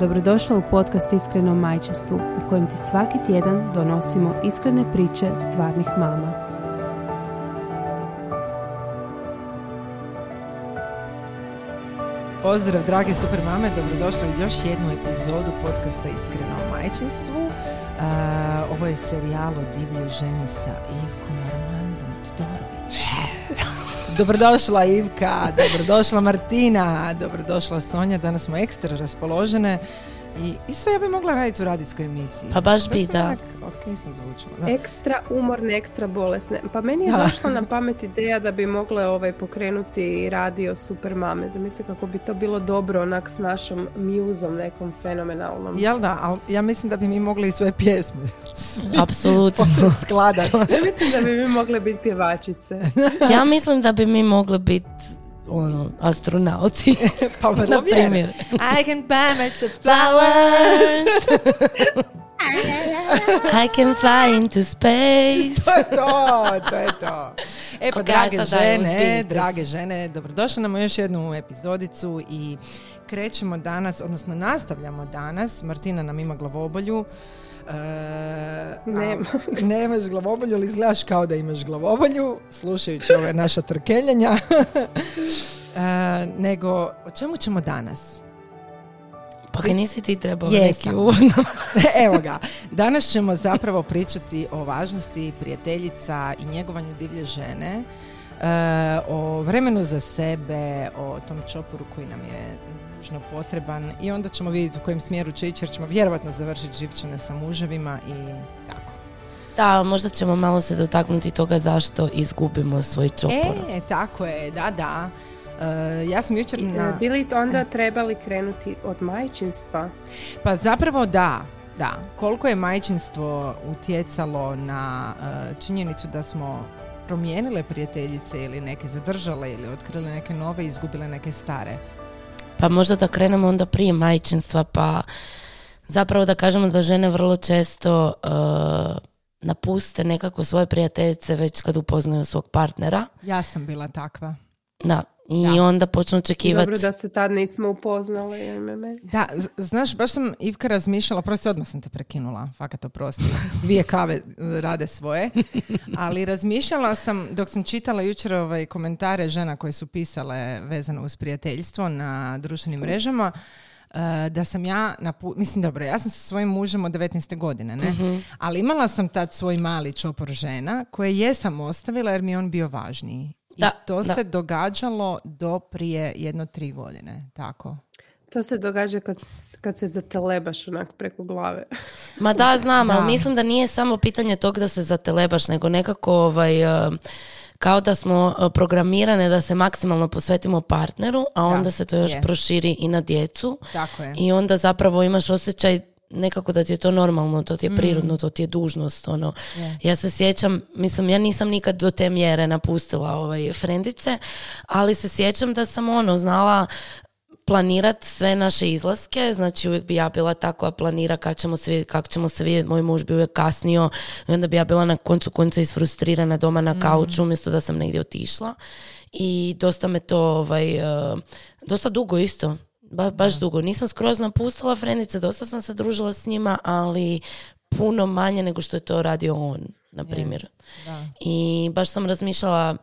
Dobrodošla u podcast Iskreno majčestvu u kojem ti svaki tjedan donosimo iskrene priče stvarnih mama. Pozdrav drage super mame, dobrodošli u još jednu epizodu podcasta Iskreno majčinstvu. ovo je serijal o divljoj ženi sa Ivkom Armandom Todorović. Dobrodošla Ivka, dobrodošla Martina, dobrodošla Sonja. Danas smo ekstra raspoložene i isto ja bi mogla raditi u radijskoj emisiji. Pa baš bi, da. Ok, sam zvučila. Ekstra umorne, ekstra bolesne. Pa meni je došla na pamet ideja da bi mogle ovaj, pokrenuti radio Super Mame. Zamisli kako bi to bilo dobro onak s našom muzom nekom fenomenalnom. Jel da, ali ja mislim da bi mi mogli i svoje pjesme Apsolutno. skladati. ja mislim da bi mi mogle biti pjevačice. ja mislim da bi mi mogle biti ono, astronauti. pa na primjer. I can buy myself flowers. I can fly into space. to je to, to je to. E pa, drage žene, drage žene, dobrodošli nam još jednu epizodicu i krećemo danas, odnosno nastavljamo danas. Martina nam ima glavobolju. Uh, Nema. nemaš glavobolju, ali izgledaš kao da imaš glavobolju, slušajući ove naša trkeljenja. uh, nego, o čemu ćemo danas? Pa kaj nisi ti trebao neki Evo ga. Danas ćemo zapravo pričati o važnosti prijateljica i njegovanju divlje žene, uh, o vremenu za sebe, o tom čoporu koji nam je nužno potreban i onda ćemo vidjeti u kojem smjeru će ići jer ćemo vjerovatno završiti živčane sa muževima i tako. Da, možda ćemo malo se dotaknuti toga zašto izgubimo svoj čopor. E, tako je, da, da. Uh, ja sam jučer na... E, bili onda trebali krenuti od majčinstva? Pa zapravo da, da. Koliko je majčinstvo utjecalo na uh, činjenicu da smo promijenile prijateljice ili neke zadržale ili otkrile neke nove i izgubile neke stare. Pa možda da krenemo onda prije majčinstva, pa zapravo da kažemo da žene vrlo često uh, napuste nekako svoje prijateljice već kad upoznaju svog partnera. Ja sam bila takva. Da, i onda počnu očekivati... Dobro da se tad nismo upoznali. Da, znaš, baš sam Ivka razmišljala, prosti odmah sam te prekinula, fakat oprosti. Dvije kave rade svoje. Ali razmišljala sam, dok sam čitala jučer ovaj komentare žena koje su pisale vezano uz prijateljstvo na društvenim mrežama, eh, da sam ja, mislim dobro, ja sam sa svojim mužem od 19. godine, ne? Mhm. Ali imala sam tad svoj mali čopor žena koje jesam ostavila jer mi je on bio važniji. Da, I to se događalo do prije jedno tri godine, tako? To se događa kad, kad se zatelebaš onak preko glave. Ma da, znam, ali mislim da nije samo pitanje tog da se zatelebaš, nego nekako ovaj, eh, kao da smo eh, programirane da se maksimalno posvetimo partneru, a onda se to još proširi i na djecu. Tako je. I onda zapravo imaš osjećaj nekako da ti je to normalno, to ti je mm. prirodno, to ti je dužnost. Ono. Ja se sjećam, mislim, ja nisam nikad do te mjere napustila ovaj, frendice, ali se sjećam da sam ono znala planirat sve naše izlaske, znači uvijek bi ja bila tako, a planira kako ćemo se vidjeti, kako ćemo se vidjeti, moj muž bi uvijek kasnio i onda bi ja bila na koncu konca isfrustrirana doma na mm. kauču umjesto da sam negdje otišla i dosta me to, ovaj, uh, dosta dugo isto, Ba, baš dugo. Nisam skroz napustila frendice, dosta sam se družila s njima, ali puno manje nego što je to radio on, na primjer. I baš sam razmišljala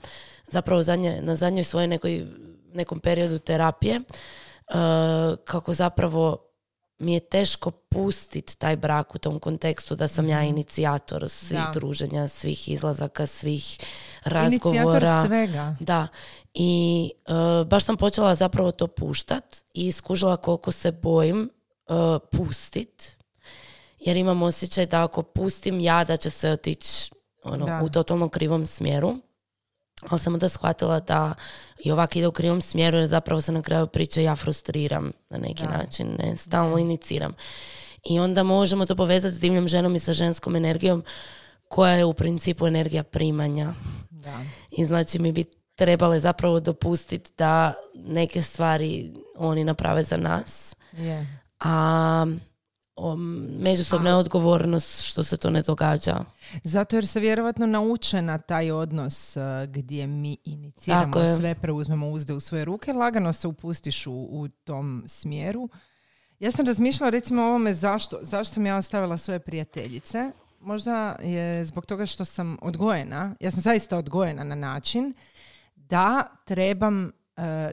zapravo zadnje, na zadnjoj svojoj nekoj, nekom periodu terapije uh, kako zapravo mi je teško pustiti taj brak u tom kontekstu da sam ja mhm. inicijator svih druženja, svih izlazaka, svih razgovora. Inicijator svega. Da. I uh, baš sam počela zapravo to puštat i skužila koliko se bojim uh, pustit. Jer imam osjećaj da ako pustim ja da će sve otići ono, u totalno krivom smjeru ali sam onda shvatila da i ovak ide u krivom smjeru jer zapravo se na kraju priče ja frustriram na neki način, ne, stalno iniciram. I onda možemo to povezati s divljom ženom i sa ženskom energijom koja je u principu energija primanja. Da. I znači mi bi trebale zapravo dopustiti da neke stvari oni naprave za nas. Je. A o, međusobna odgovornost što se to ne događa. Zato jer se vjerovatno nauče na taj odnos uh, gdje mi iniciramo Tako sve, preuzmemo uzde u svoje ruke, lagano se upustiš u, u tom smjeru. Ja sam razmišljala recimo o ovome zašto, zašto sam ja ostavila svoje prijateljice. Možda je zbog toga što sam odgojena, ja sam zaista odgojena na način da trebam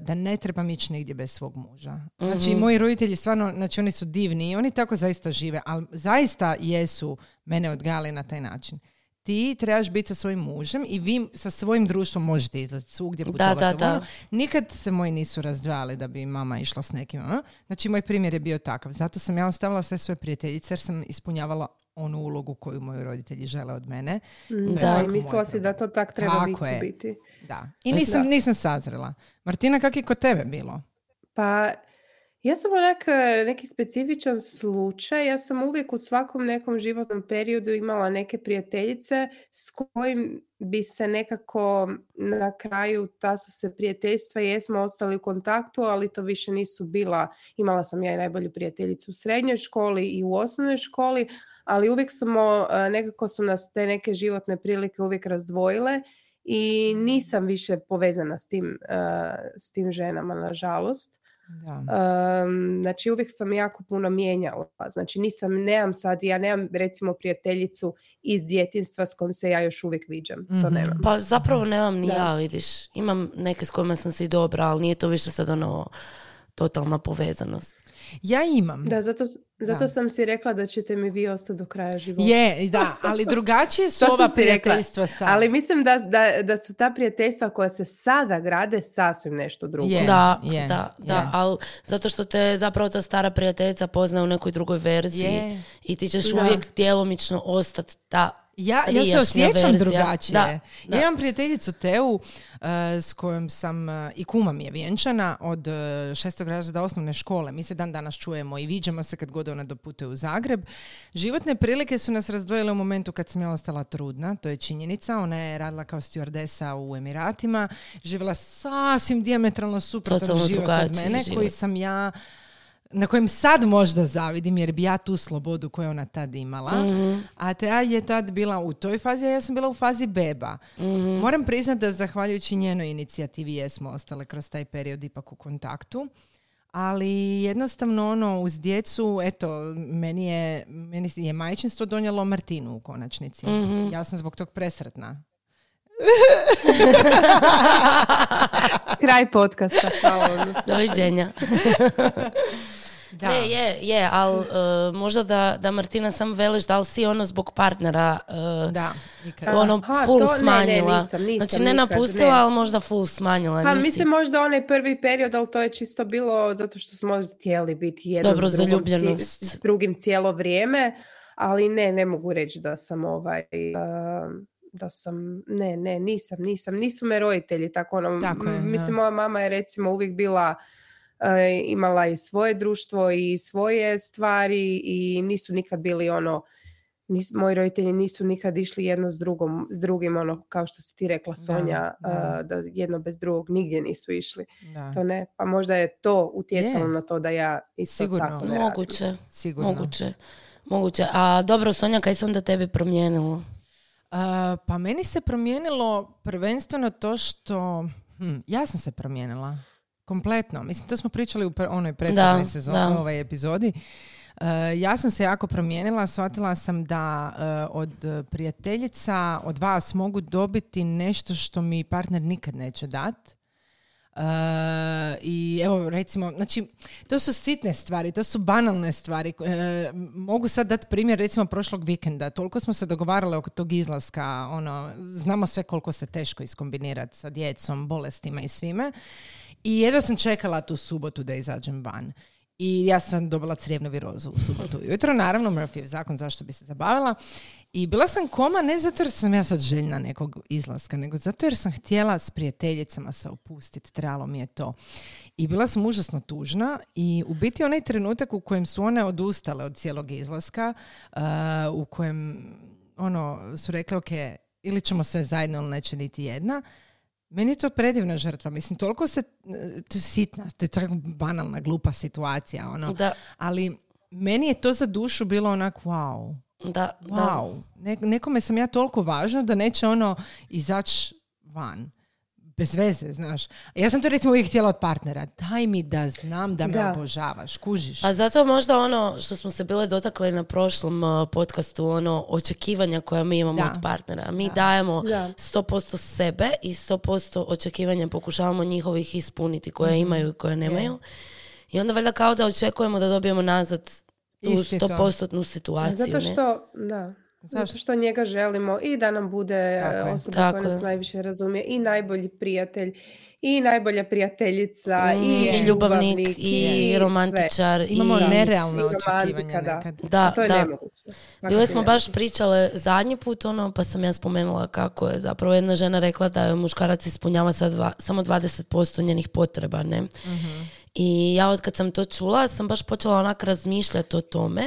da ne trebam ići nigdje bez svog muža. Znači, moji roditelji stvarno, znači oni su divni i oni tako zaista žive, ali zaista jesu mene odgajali na taj način. Ti trebaš biti sa svojim mužem i vi sa svojim društvom možete izlaziti svugdje Da, putovati. da, da. ono. Nikad se moji nisu razdvajali da bi mama išla s nekim. Znači, moj primjer je bio takav. Zato sam ja ostavila sve svoje prijateljice jer sam ispunjavala onu ulogu koju moji roditelji žele od mene. Mm, Da. I mislila si da to tak treba Tako biti je. biti. Da. I nisam, nisam sazrela. Martina, kak je kod tebe bilo? Pa ja sam onak e, neki specifičan slučaj. Ja sam uvijek u svakom nekom životnom periodu imala neke prijateljice s kojim bi se nekako na kraju ta su se prijateljstva jesmo ostali u kontaktu, ali to više nisu bila. Imala sam ja i najbolju prijateljicu u srednjoj školi i u osnovnoj školi, ali uvijek smo, e, nekako su nas te neke životne prilike uvijek razdvojile i nisam više povezana s tim, e, s tim ženama, nažalost. Da. Um, znači uvijek sam jako puno mijenjala. Znači nisam, nemam sad, ja nemam recimo prijateljicu iz djetinstva s kojom se ja još uvijek viđam. To Mhm. nemam. Pa zapravo nemam ni Da. ja, vidiš. Imam neke s kojima sam si dobra, ali nije to više sad ono totalna povezanost. Ja imam. Da, zato, zato Da. sam si rekla da ćete mi vi ostati do kraja života. Je, da, ali drugačije su ova prijateljstva sad. Ali mislim da, da, da su ta prijateljstva koja se sada grade sasvim nešto drugo. Je. Da, je, da, je. da, ali zato što te zapravo ta stara prijateljica pozna u nekoj drugoj verziji Je. i ti ćeš Da. uvijek djelomično ostati ta Ja, ja se osjećam verzija. drugačije. Da, da. Ja imam prijateljicu Teu e, s kojom sam e, i kuma mi je vjenčana od e, šestog razreda osnovne škole. Mi se dan danas čujemo i viđamo se kad god ona doputuje u Zagreb. Životne prilike su nas razdvojile u momentu kad sam ja ostala trudna, to je činjenica. Ona je radila kao stewardesa u Emiratima, živjela sasvim diametralno suprotan život od mene život. koji sam ja na kojem sad možda zavidim jer bi ja tu slobodu koju ona tad imala. Mhm. A Teja je tad bila u toj fazi, a ja sam bila u fazi beba. Mhm. Moram priznati da zahvaljujući njenoj inicijativi jesmo ostale kroz taj period ipak u kontaktu. Ali jednostavno ono uz djecu, eto, meni je, meni je majčinstvo donijelo Martinu u konačnici. Mhm. Ja sam zbog tog presretna. Kraj podcasta. Hvala. Doviđenja. Da. Ne, je, je, ali e, možda da, da Martina sam veliš da li si ono zbog partnera e, Da. I kad- ono Aha, full to ne, ne, smanjila. nisam, nisam znači ne nikad, napustila, ne. ali možda full smanjila. Pa mislim možda onaj prvi period, ali to je čisto bilo zato što smo htjeli biti jedno Dobro, s, drugom, s drugim cijelo vrijeme, ali ne, ne mogu reći da sam ovaj... um, da sam, ne, ne, nisam, nisam, nisu me roditelji tako ono, Tako je, mislim da. moja mama je recimo uvijek bila imala i svoje društvo i svoje stvari i nisu nikad bili ono nis, moji roditelji nisu nikad išli jedno s, drugom, s drugim, ono kao što si ti rekla Sonja, da. a, da jedno bez drugog nigdje nisu išli. da. To ne, pa možda je to utjecalo Je. na to da ja isto Sigurno. tako ne radim. Moguće, Sigurno. moguće. Moguće. A dobro, Sonja, kaj se onda tebi promijenilo? Uh, pa meni se promijenilo prvenstveno to što hm, ja sam se promijenila kompletno. Mislim, to smo pričali u onoj prethodnoj sezoni, ovoj epizodi. Uh, ja sam se jako promijenila, shvatila sam da uh, od uh, prijateljica, od vas mogu dobiti nešto što mi partner nikad neće dat. Uh, I evo recimo, znači to su sitne stvari, to su banalne stvari. E, mogu sad dati primjer recimo prošlog vikenda. Toliko smo se dogovarali oko tog izlaska, ono, znamo sve koliko se teško iskombinirati sa djecom, bolestima i svime. I jedva sam čekala tu subotu da izađem van. I ja sam dobila crijevnu virozu u subotu ujutro. Naravno, Murphyjev zakon, zašto bi se zabavila. I bila sam koma ne zato jer sam ja sad željna nekog izlaska, nego zato jer sam htjela s prijateljicama se opustiti. Trebalo mi je to. I bila sam užasno tužna i u biti onaj trenutak u kojem su one odustale od cijelog izlaska, uh, u kojem ono, su rekli, ok, ili ćemo sve zajedno ili neće niti jedna, meni je to predivna žrtva. Mislim, toliko se, to je sitna, to je tako banalna, glupa situacija. Ono. Da. Ali meni je to za dušu bilo onak, wow, Da, da. wow. Ne- nekome sam ja toliko važna da neće ono izaći van. Bez veze, znaš. Ja sam to recimo uvijek htjela od partnera. Daj mi da znam da me Da. obožavaš, kužiš. Pa zato možda ono što smo se bile dotakle na prošlom uh, podcastu, ono očekivanja koja mi imamo Da. od partnera. Mi dajemo Da. 100% sebe i 100% očekivanja pokušavamo njihovih ispuniti koje Mhm. imaju i koje nemaju. I onda valjda kao da očekujemo da dobijemo nazad tu Isti to. 100% situaciju. Zato ne? što, da, zato Zašto? što njega želimo i da nam bude e, Tako osoba Tako koja nas je. najviše razumije i najbolji prijatelj i najbolja prijateljica Mm, i, i ljubavnik, i sve. romantičar. Imamo i... nerealne I romantika, očekivanja da. nekad. Da, A to je da. nemoguće. Bile smo baš pričale zadnji put, ono, pa sam ja spomenula kako je zapravo jedna žena rekla da je muškarac ispunjava sad dva- samo 20% njenih potreba, ne? I ja od kad sam to čula, sam baš počela onak razmišljati o tome.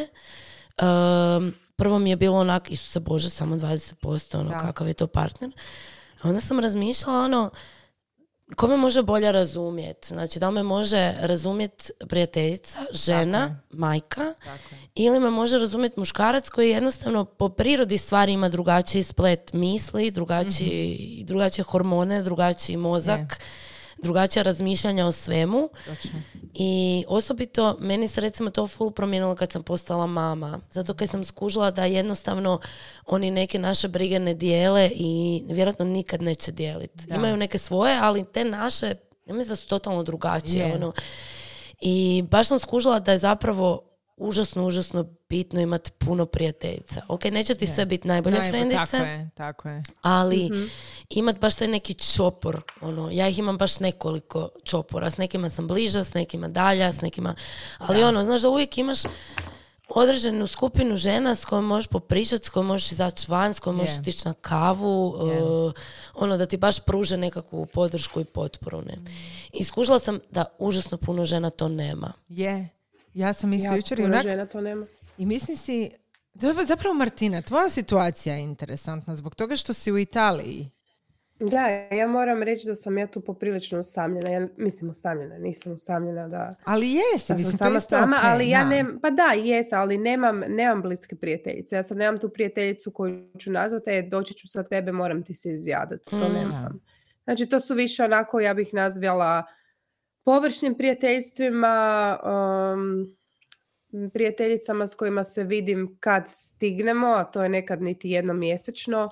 Ehm, prvo mi je bilo onak, Isuse Bože, samo 20%, ono, Da. kakav je to partner. A onda sam razmišljala, ono, ko me može bolje razumjeti? Znači, da li me može razumjeti prijateljica, žena, majka, Tako je. ili me može razumjeti muškarac koji jednostavno po prirodi stvari ima drugačiji splet misli, drugačiji, drugačije hormone, drugačiji mozak, drugačija razmišljanja o svemu. Točno. I osobito meni se recimo to full promijenilo kad sam postala mama. Zato kad sam skužila da jednostavno oni neke naše brige ne dijele i vjerojatno nikad neće dijeliti. Imaju neke svoje, ali te naše, ja mislim da su totalno drugačije. Je. Ono. I baš sam skužila da je zapravo užasno, užasno bitno imati puno prijateljica. Ok, neće ti sve biti najbolje Najbolje, frendice, Tako je, tako je. ali Mhm. imat baš taj neki čopor, ono, ja ih imam baš nekoliko čopora, s nekima sam bliža, s nekima dalja, s nekima, ali ono, znaš da uvijek imaš određenu skupinu žena s kojom možeš popričati, s kojom možeš izaći van, s kojom možeš Je. otići na kavu, uh, ono da ti baš pruže nekakvu podršku i potporu, ne. I skužila sam da užasno puno žena to nema. Je. Ja sam mislila Jako jučer i onak, žena to nema. i mislim si, to je zapravo Martina, tvoja situacija je interesantna zbog toga što si u Italiji. Da, ja moram reći da sam ja tu poprilično usamljena. Ja mislim usamljena, nisam usamljena da, Ali jesi, da mislim, to sama isto sama, okej, ali ja da. nem, pa da, jes, ali nemam, nemam bliske prijateljice. Ja sad nemam tu prijateljicu koju ću nazvati, e, doći ću sa tebe, moram ti se izjadati. To Mm. nemam. Znači, to su više onako, ja bih nazvala površnim prijateljstvima, um, prijateljicama s kojima se vidim kad stignemo, a to je nekad niti jednom mjesečno.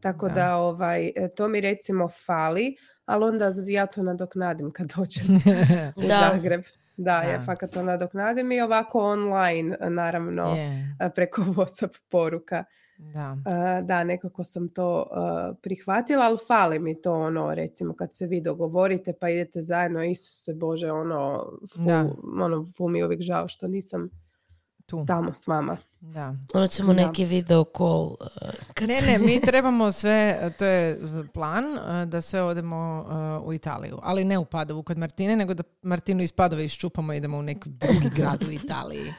Tako Da. da, ovaj, e, to mi recimo fali, ali onda ja to nadoknadim kad dođem u Da. Zagreb. Da, ja fakat to nadoknadim i ovako online, naravno, Je, a, preko Whatsapp poruka. Da. A, Da, nekako sam to a, prihvatila, ali fali mi to ono, recimo kad se vi dogovorite pa idete zajedno, Isuse Bože, ono, fu, Da. ono, fu mi je uvijek žao što nisam Tu, tamo s vama. da. Onda ćemo Da. neki video call. uh, kad- Ne, ne, mi trebamo sve, to je plan, da sve odemo u Italiju. Ali ne u Padovu kod Martine, nego da Martinu iz Padove iščupamo i idemo u neki drugi grad u Italiji.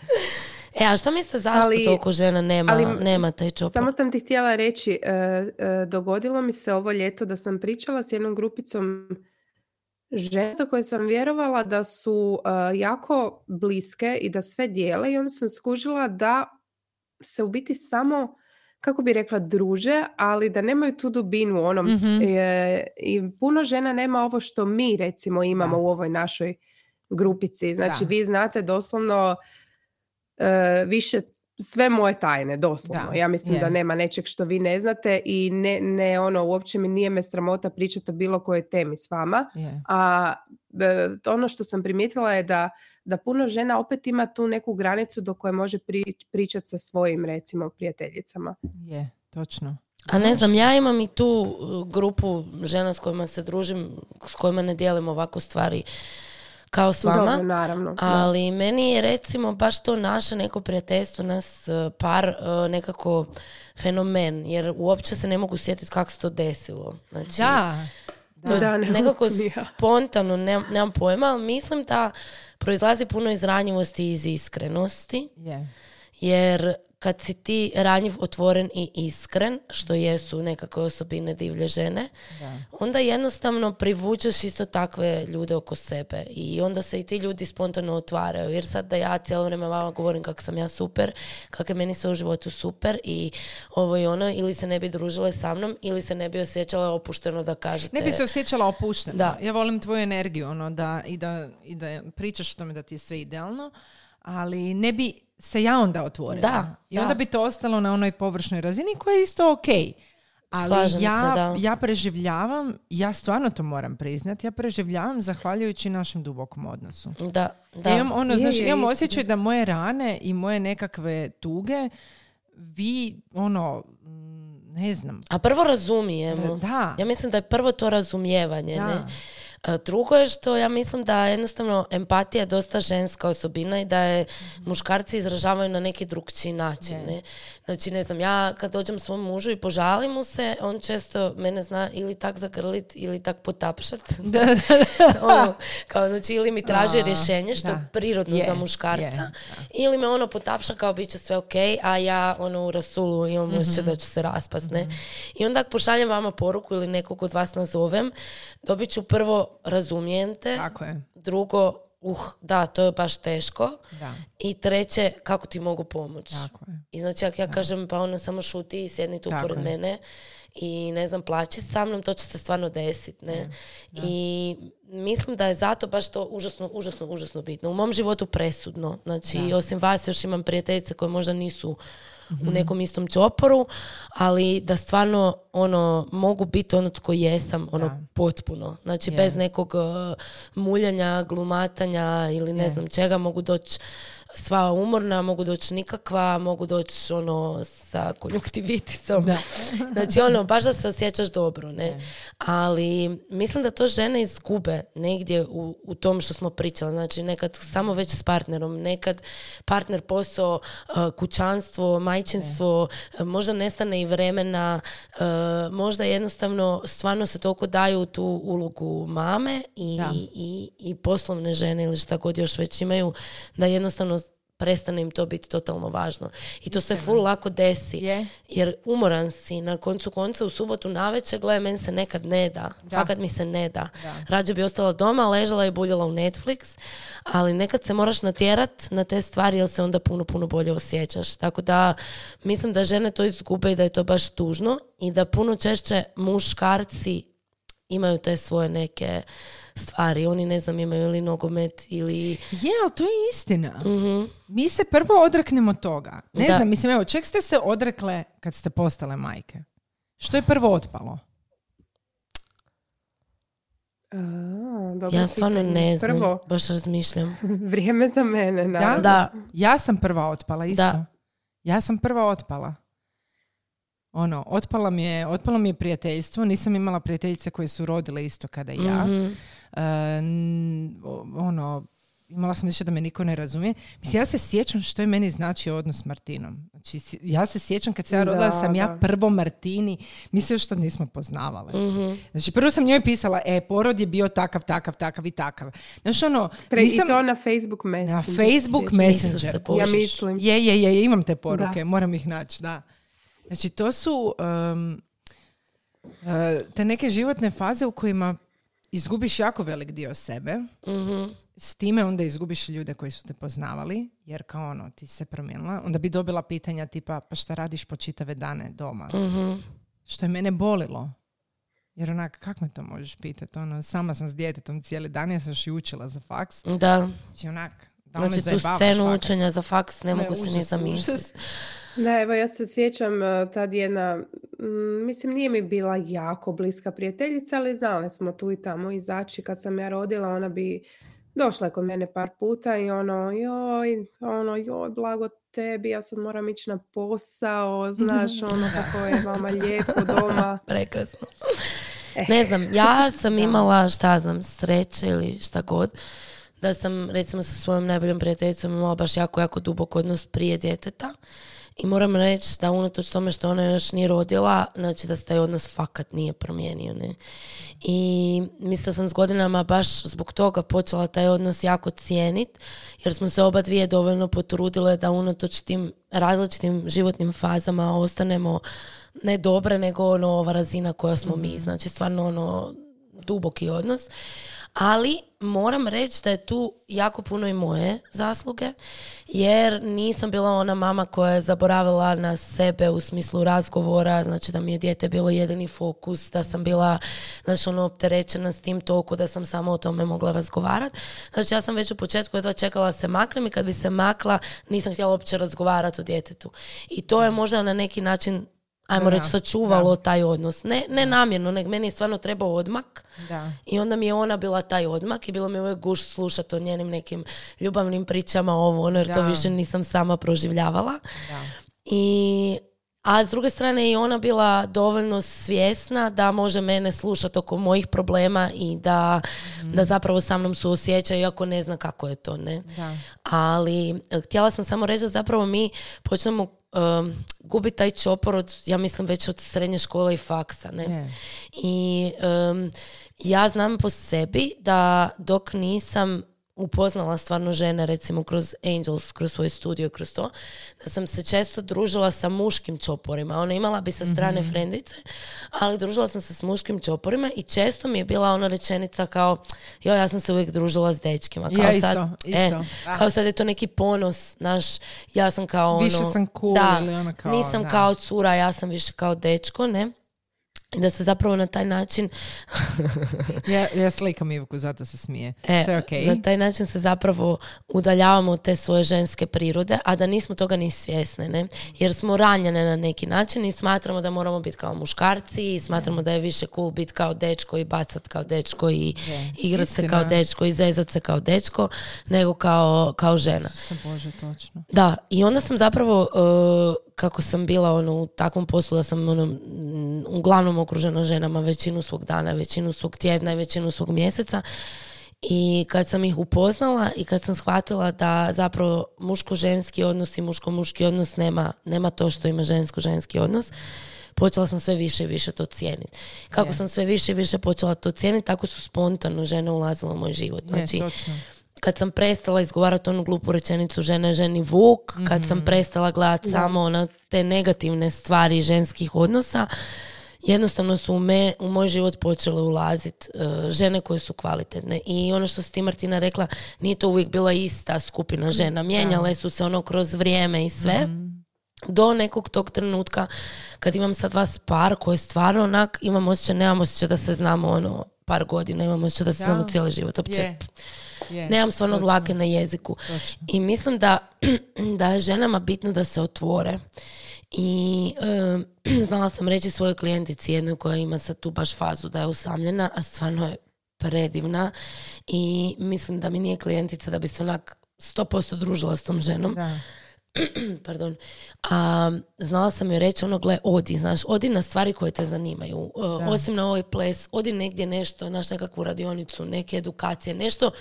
E, a šta mislite zašto Ali- toliko žena nema, ali nema taj čopor? Samo sam ti htjela reći, e, e, dogodilo mi se ovo ljeto da sam pričala s jednom grupicom žena za koje sam vjerovala da su e, jako bliske i da sve dijele i onda sam skužila da se u biti samo kako bi rekla druže, ali da nemaju tu dubinu onom Mhm. e, i puno žena nema ovo što mi recimo imamo Da. u ovoj našoj grupici. Znači Da. vi znate doslovno više sve moje tajne, doslovno. Da, Ja mislim je. da nema nečeg što vi ne znate i ne, ne ono, uopće mi nije me sramota pričati o bilo kojoj temi s vama. Je. A e, ono što sam primijetila je da, da puno žena opet ima tu neku granicu do koje može pričati sa svojim, recimo, prijateljicama. Je, točno. A ne znam, ja imam i tu uh, grupu žena s kojima se družim, s kojima ne dijelim ovako stvari kao s vama. Dobro, naravno. da. Ali meni je recimo baš to naše neko prijateljstvo, nas e, par e, nekako fenomen, jer uopće se ne mogu sjetiti kako se to desilo. Znači, Da. to Da, ne nekako spontano, nemam, nemam pojma, ali mislim da proizlazi puno iz ranjivosti i iz iskrenosti, Je. jer kad si ti ranjiv, otvoren i iskren, što jesu nekakve osobine divlje žene, Da. onda jednostavno privučeš isto takve ljude oko sebe i onda se i ti ljudi spontano otvaraju. Jer sad da ja cijelo vrijeme vama govorim kako sam ja super, kako je meni sve u životu super i ovo i ono, ili se ne bi družile sa mnom, ili se ne bi osjećala opušteno da kažete. Ne bi se osjećala opušteno. Da. Ja volim tvoju energiju, ono, da, i, da, i da pričaš o tome da ti je sve idealno, ali ne bi se ja onda otvorila. Da, I da. onda bi to ostalo na onoj površnoj razini koja je isto ok. Ali Slažem ja, se, da. ja preživljavam, ja stvarno to moram priznati, ja preživljavam zahvaljujući našem dubokom odnosu. Da, da. Ja imam, ono, Je, znaš, je, imam osjećaj da moje rane i moje nekakve tuge vi, ono, ne znam, A prvo razumijemo. da. Ja mislim da je prvo to razumijevanje. Da. Ne? A Drugo je što ja mislim da jednostavno empatija je dosta ženska osobina i da je muškarci izražavaju na neki drugčiji način. Ne? Znači, ne znam, ja kad dođem svom mužu i požalim mu se, on često mene zna ili tak zagrlit ili tak potapšat. ono, kao, znači, ili mi traži rješenje, što je da. prirodno za muškarca. da. Ili me ono potapša kao bit će sve ok, a ja ono u rasulu imam osjećaj da ću se raspast, ne? I onda ako pošaljem vama poruku ili nekog od vas nazovem, dobit ću prvo razumijem te, Tako je. drugo, uh, da, to je baš teško. Da. I treće, kako ti mogu pomoći. Tako je. I znači ako ja kažem pa ono samo šuti i sjedni tu Tako pored je. mene i ne znam plaći sa mnom, to će se stvarno desiti. Ne? I mislim da je zato baš to užasno, užasno, užasno bitno. U mom životu presudno. Znači osim vas još imam prijateljice koje možda nisu Mhm. u nekom istom čoporu, ali da stvarno ono mogu biti ono tko jesam, ono Da. potpuno. Znači Je. bez nekog uh, muljanja, glumatanja ili ne Je. znam čega mogu doći sva umorna, mogu doći nikakva, mogu doći ono sa konjuktiviticom. Da. Znači ono, baš da se osjećaš dobro, ne? Ali mislim da to žene izgube negdje u, u tom što smo pričali. Znači nekad samo već s partnerom, nekad partner posao, uh, kućanstvo, majčinstvo, uh, možda nestane i vremena, uh, možda jednostavno stvarno se toliko daju tu ulogu mame i, i, i poslovne žene ili šta god još već imaju, da jednostavno prestane im to biti totalno važno. I to se full lako desi. Je. Jer umoran si, na koncu konca u subotu navečer, gledaj, meni se nekad ne da. Da. Fakat mi se ne da. Da. Rađe bi ostala doma, ležala i buljala u Netflix, ali nekad se moraš natjerat na te stvari jer se onda puno, puno bolje osjećaš. Tako da mislim da žene to izgube i da je to baš tužno i da puno češće muškarci imaju te svoje neke stvari. Oni, ne znam, imaju ili nogomet ili... Je, ali to je istina. Mhm. Mi se prvo odreknemo toga. Ne Da. znam, mislim, evo, čeg ste se odrekle kad ste postale majke? Što je prvo otpalo? A, dobro Ja stvarno ne znam, Prvo, baš razmišljam. vrijeme za mene, naravno. Da, Ja sam prva otpala, isto. Da. Ja sam prva otpala. Ono, otpala mi je, otpalo mi je prijateljstvo. Nisam imala prijateljice koje su rodile isto kada i ja. N- o- ono, imala sam više da me niko ne razumije. Mislim, ja se sjećam što je meni znači odnos s Martinom. Znači, ja se sjećam kad se ja rodila, Da, sam ja prvo Martini, mi se još nismo poznavale. Mhm. Znači, prvo sam njoj pisala, e, porod je bio takav, takav, takav i takav. Znači, ono, Pre- nisam... I to na Facebook Na Messenger. Facebook sjećam. Messenger. Ja mislim. Je, je, je, imam te poruke, Da. moram ih naći, da. Znači, to su um, te neke životne faze u kojima izgubiš jako velik dio sebe, Mhm. s time onda izgubiš ljude koji su te poznavali, jer kao ono, ti se promijenila, onda bi dobila pitanja tipa, pa šta radiš po čitave dane doma? Mhm. Što je mene bolilo. Jer onak, kako me to možeš pitati? Ono, sama sam s djetetom cijeli dan, ja sam još i učila za faks. Da, Znači onak, znači tu scenu učenja za faks ne, Ne, mogu se ni zamisliti. Da, evo ja se sjećam uh, tad jedna, mm, mislim nije mi bila jako bliska prijateljica, ali znali smo tu i tamo izaći. Kad sam ja rodila, ona bi došla je kod mene par puta i ono, joj, ono, joj, blago tebi, ja sad moram ići na posao, znaš, ono kako je vama lijepo doma. Prekrasno. Eh, Ne znam, ja sam imala, šta znam, sreće ili šta god, da sam recimo sa svojom najboljom prijateljicom imala baš jako, jako dubok odnos prije djeteta. I moram reći da unatoč tome što ona još nije rodila, znači da se taj odnos fakat nije promijenio. Ne? I mislila sam s godinama baš zbog toga počela taj odnos jako cijenit, jer smo se oba dvije dovoljno potrudile da unatoč tim različitim životnim fazama ostanemo ne dobre, nego ono ova razina koja smo mi. Znači stvarno ono duboki odnos. Ali moram reći da je tu jako puno i moje zasluge, jer nisam bila ona mama koja je zaboravila na sebe u smislu razgovora, znači da mi je dijete bilo jedini fokus, da sam bila znači, ono, opterećena s tim toliko da sam samo o tome mogla razgovarati. Znači ja sam već u početku jedva čekala se maknem i kad bi se makla nisam htjela uopće razgovarati o djetetu. I to je možda na neki način ajmo reći, sačuvalo taj odnos. Ne, ne namjerno, nego meni je stvarno trebao odmak. Da. I onda mi je ona bila taj odmak i bilo mi uvijek guš slušati o njenim nekim ljubavnim pričama, ovo, ono, jer to više nisam sama proživljavala. Da. I a s druge strane je i ona bila dovoljno svjesna da može mene slušati oko mojih problema i da, mhm. da zapravo sa mnom su osjeća iako ne zna kako je to. Ne? Da. Ali eh, htjela sam samo reći da zapravo mi počnemo um, gubi taj čopor od, ja mislim, već od srednje škole i faksa. Ne? I ja znam po sebi da dok nisam upoznala stvarno žene recimo kroz Angels, kroz svoj studio, kroz to, da sam se često družila sa muškim čoporima. Ona imala bi sa strane mm frendice, ali družila sam se s muškim čoporima i često mi je bila ona rečenica kao, jo, ja sam se uvijek družila s dečkima. Kao ja, sad, isto, e, kao sad je to neki ponos, naš, ja sam kao ono... Više sam cool da, ili ona kao... Nisam kao cura, ja sam više kao dečko, ne? Da se zapravo na taj način ja, ja slikam Ivku, zato se smije. E, Sve okay. Na taj način se zapravo udaljavamo od te svoje ženske prirode, a da nismo toga ni svjesne, ne? Jer smo ranjene na neki način i smatramo da moramo biti kao muškarci i smatramo da je više cool biti kao dečko i bacat kao dečko i yeah. igrat se kao dečko i zezat se kao dečko, nego kao, kao žena. Bože, točno. Da, i onda sam zapravo uh, kako sam bila ono, u takvom poslu da sam ono, uglavnom okružena ženama većinu svog dana, većinu svog tjedna i većinu svog mjeseca. I kad sam ih upoznala i kad sam shvatila da zapravo muško-ženski odnos i muško-muški odnos nema, nema to što ima žensko-ženski odnos, počela sam sve više i više to cijeniti. Kako sam sve više i više počela to cijeniti, tako su spontano žene ulazile u moj život. Znači, kad sam prestala izgovarati onu glupu rečenicu žena je ženi vuk, kad sam mhm. prestala gledati samo na te negativne stvari ženskih odnosa, jednostavno su u, me, u moj život počele ulaziti uh, žene koje su kvalitetne. I ono što si ti Martina rekla, nije to uvijek bila ista skupina žena. Mijenjale su se ono kroz vrijeme i sve. Mhm. Do nekog tog trenutka kad imam sad vas par koji stvarno onak imam osjećaj, nemam osjećaj da se znamo ono par godina, imam osjećaj da se znamo cijeli život. Opće, Yeah, Nemam stvarno dlake na jeziku. I mislim da, da je ženama bitno da se otvore. I znala sam reći svojoj klijentici jednoj koja ima sad tu baš fazu da je usamljena, a stvarno je predivna i mislim da mi nije klijentica da bi se onak 100% družila s tom ženom. Da. pardon, a, znala sam joj reći ono, gle, odi, znaš, odi na stvari koje te zanimaju. E, osim na ovaj ples, odi negdje nešto, naš nekakvu radionicu, neke edukacije, nešto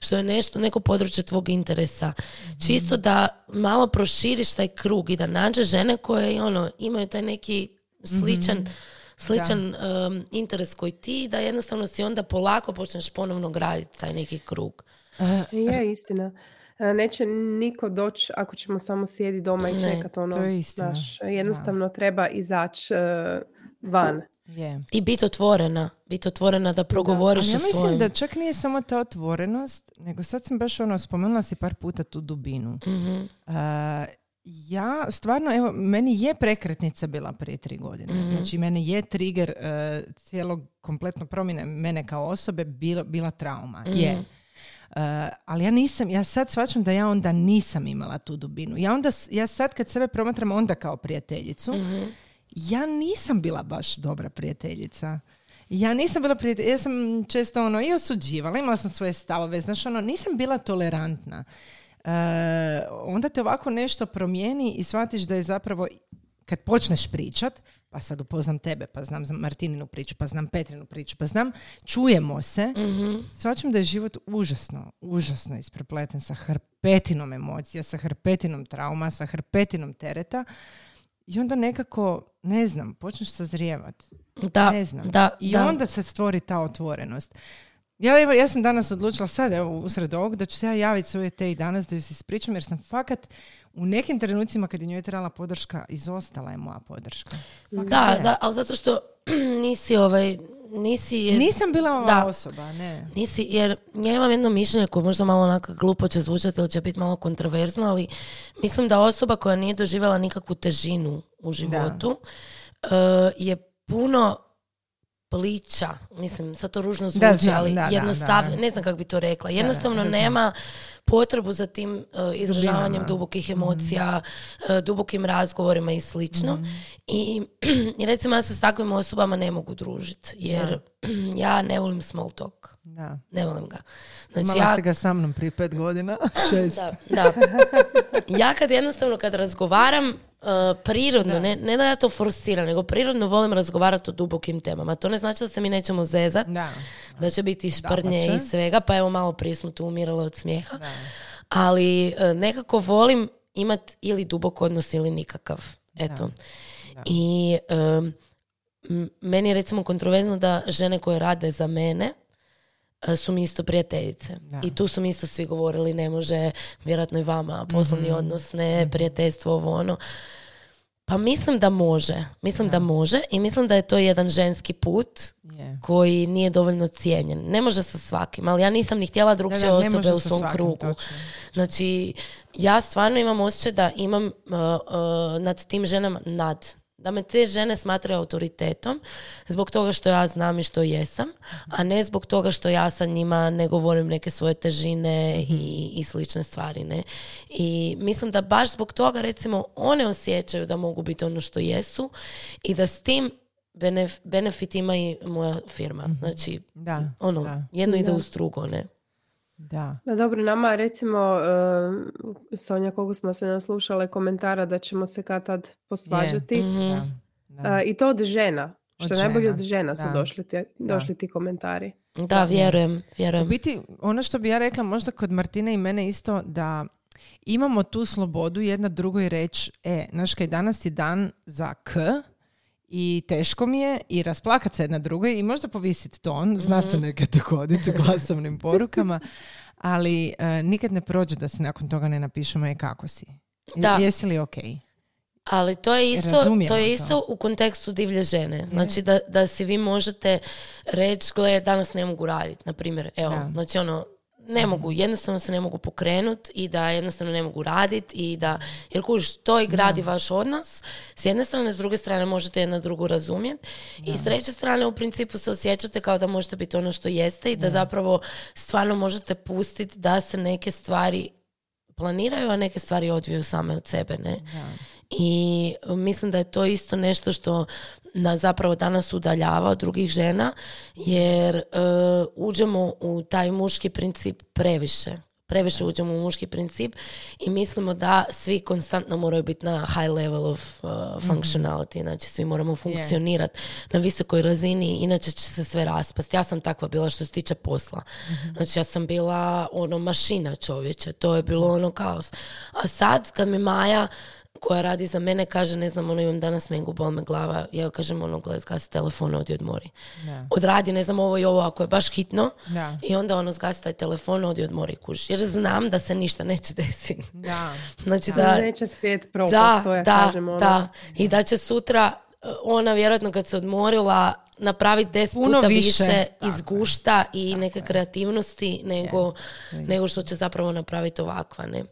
što je nešto, neko područje tvog interesa. Mhm. Čisto da malo proširiš taj krug i da nađeš žene koje ono, imaju taj neki sličan, mm sličan interes koji ti, da jednostavno si onda polako počneš ponovno graditi taj neki krug. je istina. E, neće niko doći ako ćemo samo sjedi doma i čekati ono. To je istina. jednostavno treba izaći uh, van. Yeah. I biti otvorena, biti otvorena da progovoriš da. ja mislim da čak nije samo ta otvorenost, nego sad sam baš ono, spomenula si par puta tu dubinu. mm ja stvarno, evo, meni je prekretnica bila prije tri godine. mm Znači, meni je trigger uh, cijelog kompletno promjene mene kao osobe bila, bila trauma. mm Je. Eh, ali ja nisam, ja sad shvaćam da ja onda nisam imala tu dubinu. Ja onda, ja sad kad sebe promatram onda kao prijateljicu, mhm. ja nisam bila baš dobra prijateljica. Ja nisam bila prijateljica, ja sam često ono i osuđivala, imala sam svoje stavove, znaš ono, nisam bila tolerantna. Uh, onda te ovako nešto promijeni i shvatiš da je zapravo kad počneš pričat, pa sad upoznam tebe, pa znam za Martininu priču, pa znam Petrinu priču, pa znam, čujemo se, Mhm. shvaćam da je život užasno, užasno isprepleten sa hrpetinom emocija, sa hrpetinom trauma, sa hrpetinom tereta i onda nekako, ne znam, počneš sazrijevat. Da, ne znam. da, I da. onda se stvori ta otvorenost. Ja, evo, ja sam danas odlučila sad, evo, usred ovog, da ću se ja javiti svoje te i danas da ju se ispričam, jer sam fakat u nekim trenucima kad je njoj trebala podrška, izostala je moja podrška. Fakat Da, za, ali zato što nisi ovaj, nisi... je- Nisam bila ova Da. osoba, ne. Nisi, jer ja imam jedno mišljenje koje možda malo onako glupo će zvučati ili će biti malo kontroverzno, ali mislim da osoba koja nije doživjela nikakvu težinu u životu eh, je puno plića, mislim, sad to ružno zvuči, Da, znam, ali da, jednostavno, da, da. ne znam kako bi to rekla, jednostavno nema potrebu za tim eh, izražavanjem dubokih emocija, eh, dubokim razgovorima i slično. Mhm. I, I recimo ja se s takvim osobama ne mogu družiti, jer ja ne volim small talk. Da. Ne volim ga. Znači Imala ja, si ga sa mnom prije pet godina. Šest. da, da. ja kad jednostavno kad razgovaram uh, prirodno, ne, ne da ja to forsiram, nego prirodno volim razgovarati o dubokim temama. To ne znači da se mi nećemo zezat, Da. da će biti šprnje Dapače. i svega, pa evo malo prije smo tu umirale od smijeha. Ali uh, nekako volim imat ili dubok odnos ili nikakav. Eto. I um, m- meni je recimo kontroverzno da žene koje rade za mene e, su mi isto prijateljice. Da. I tu su mi isto svi govorili ne može, vjerojatno i vama, poslovni odnos, ne, prijateljstvo, ovo ono. Pa mislim da može. Mislim da može i mislim da je to jedan ženski put Je. koji nije dovoljno cijenjen. Ne može sa svakim, ali ja nisam ni htjela Da, drugčije da, osobe u svom svakim, krugu. točno. Znači, ja stvarno imam osjećaj da imam uh, uh, nad tim ženama nad. Da me te žene smatraju autoritetom zbog toga što ja znam i što jesam, a ne zbog toga što ja sa njima ne govorim neke svoje težine i, i slične stvari. Ne? I mislim da baš zbog toga recimo one osjećaju da mogu biti ono što jesu i da s tim benef- benefit ima i moja firma. Znači, Da, ono, da. jedno ide Da. uz drugo, ne? Da. Ma dobro, nama recimo, e, Sonja, koliko smo se naslušale komentara da ćemo se kad tad posvađati. Mhm. Da. Da. E, I to od žena. Što je najbolje žena, od žena su došli, ti, došli ti komentari. Da, vjerujem, U vjerujem. biti, ono što bi ja rekla možda kod Martine i mene isto da imamo tu slobodu jedna drugoj reći, e, znaš kaj, danas je dan za k i teško mi je i rasplakat se jedna drugoj i možda povisiti ton, zna Mhm. se nekad dogoditi glasovnim porukama, ali e, nikad ne prođe da se nakon toga ne napišemo e kako si. Da. Jesi li ok? Ali to je isto, Razumijemo to je to. isto u kontekstu divlje žene. Znači da, da si vi možete reći, gle, danas ne mogu raditi, na primjer. Evo, Da. znači ono, ne mogu, jednostavno se ne mogu pokrenut i da jednostavno ne mogu raditi i da, jer kužiš, to i gradi vaš odnos. S jedne strane, s druge strane možete jedna drugu razumjeti i s treće strane u principu se osjećate kao da možete biti ono što jeste i da zapravo stvarno možete pustiti da se neke stvari planiraju, a neke stvari odviju same od sebe, ne? I mislim da je to isto nešto što nas zapravo danas udaljava od drugih žena, jer e, uđemo u taj muški princip previše. Previše uđemo u muški princip i mislimo da svi konstantno moraju biti na high level of uh, functionality, znači svi moramo funkcionirati na visokoj razini, inače će se sve raspasti. Ja sam takva bila što se tiče posla. Znači ja sam bila ono mašina čovječe, to je bilo ono kaos. A sad kad mi Maja koja radi za mene, kaže, ne znam, ono imam danas mengu, bol me glava, ja joj kažem, ono, gledaj, zgasi telefon, odi odmori. Da. Odradi, ne znam, ovo i ovo, ako je baš hitno, Da. i onda ono, zgasi taj telefon, odi odmori, kuži. Jer znam da se ništa neće desiti. Da. Znači Da. da, Neće svijet propast, da, to je, da, kažem, ono. da. I da će sutra uh, ona vjerojatno kad se odmorila napraviti deset Puno puta više. izgušta i neke kreativnosti nego, nego što će zapravo napraviti ovakva, ne?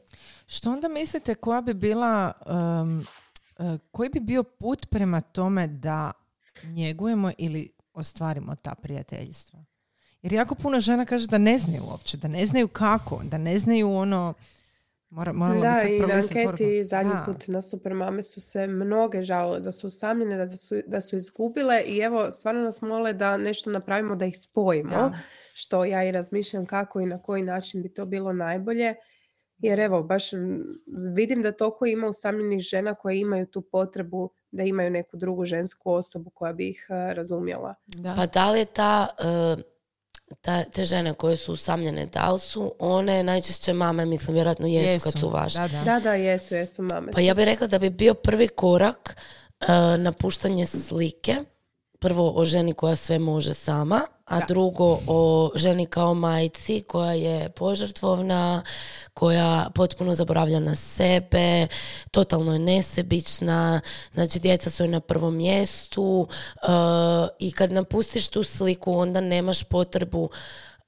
Što onda mislite koja bi bila, um, uh, koji bi bio put prema tome da njegujemo ili ostvarimo ta prijateljstva? Jer jako puno žena kaže da ne znaju uopće, da ne znaju kako, da ne znaju ono... Mora, Da, i na anketi zadnji Da. put na Supermame su se mnoge žalile da su usamljene, da su, da su izgubile i evo stvarno nas mole da nešto napravimo da ih spojimo, Da. što ja i razmišljam kako i na koji način bi to bilo najbolje. Jer evo, baš vidim da toliko ima usamljenih žena koje imaju tu potrebu da imaju neku drugu žensku osobu koja bi ih eh, razumjela. Da. Pa da li je ta, e, ta, te žene koje su usamljene, da li su one najčešće mame, mislim, vjerojatno jesu, kad su važne. Da, da. Da, da, jesu, jesu mame. Pa ja bih rekla da bi bio prvi korak e, napuštanje slike. Prvo o ženi koja sve može sama, a Da. drugo o ženi kao majci koja je požrtvovna, koja potpuno zaboravlja na sebe, totalno je nesebična, znači djeca su joj na prvom mjestu e, i kad napustiš tu sliku onda nemaš potrebu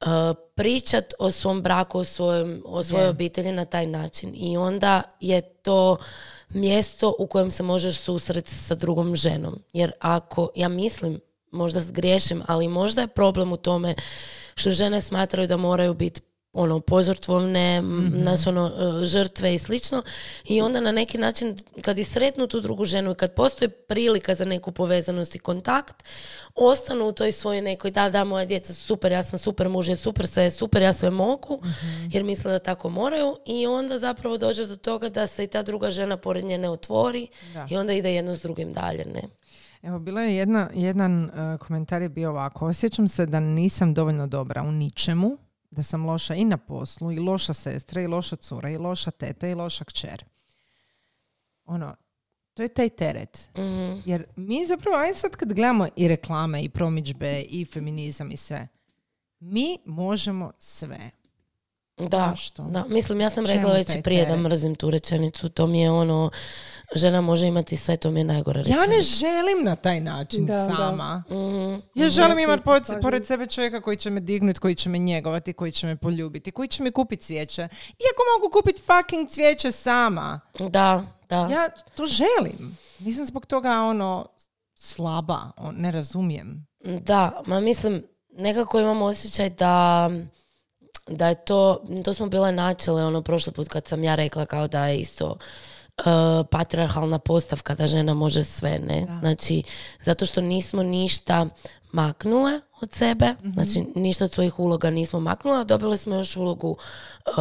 e, pričat o svom braku, o, svojem, o svojoj Je. obitelji na taj način i onda je to mjesto u kojem se možeš susreti sa drugom ženom. Jer ako, ja mislim, možda griješim, ali možda je problem u tome što žene smatraju da moraju biti ono požrtvovne, m, znaš, ono, e, žrtve i slično i onda na neki način kad i sretnu tu drugu ženu i kad postoji prilika za neku povezanost i kontakt, ostanu u toj svojoj nekoj, da, da, moja djeca su super, ja sam super muž, je super, sve je super, ja sve mogu, jer misle da tako moraju i onda zapravo dođe do toga da se i ta druga žena pored nje ne otvori Da. i onda ide jedno s drugim dalje, ne? Evo, bila je jedna, jedan uh, komentar je bio ovako. Osjećam se da nisam dovoljno dobra u ničemu, da sam loša i na poslu, i loša sestra, i loša cura, i loša teta, i loša kćer. Ono, to je taj teret. Mhm. Jer mi zapravo, ajde sad kad gledamo i reklame, i promičbe, i feminizam i sve, mi možemo sve. Da, Zašto? da. Mislim, ja sam Čemu rekla već prije da mrzim tu rečenicu. To mi je ono, žena može imati sve, to mi je najgore Ja rečenica. ne želim na taj način Da, da. sama. Mhm. Ja želim Ja se imati isto pored, pored sebe čovjeka koji će me dignuti, koji će me njegovati, koji će me poljubiti, koji će mi kupiti cvijeće. Iako mogu kupiti fucking cvijeće sama. Da, da. Ja to želim. Nisam zbog toga ono slaba, on, ne razumijem. Da, ma mislim, nekako imam osjećaj da da je to, to smo bile načele ono prošli put kad sam ja rekla kao da je isto uh, patriarhalna postavka da žena može sve, ne? Da. Znači, zato što nismo ništa maknule od sebe, Mhm. znači ništa od svojih uloga nismo maknule, a dobile smo još ulogu uh,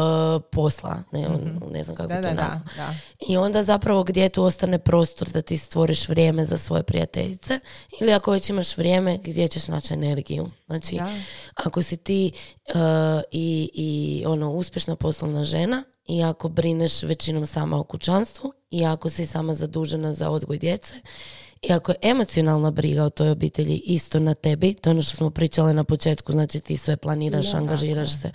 posla, ne, ne znam kako. Da, bi to da. I onda zapravo gdje tu ostane prostor da ti stvoriš vrijeme za svoje prijateljice ili ako već imaš vrijeme gdje ćeš naći energiju. Znači, Da. ako si ti uh, i, i ono uspješna poslovna žena i ako brineš većinom sama o kućanstvu i ako si sama zadužena za odgoj djece i ako je emocionalna briga o toj obitelji isto na tebi, to je ono što smo pričale na početku, znači ti sve planiraš, angažiraš se.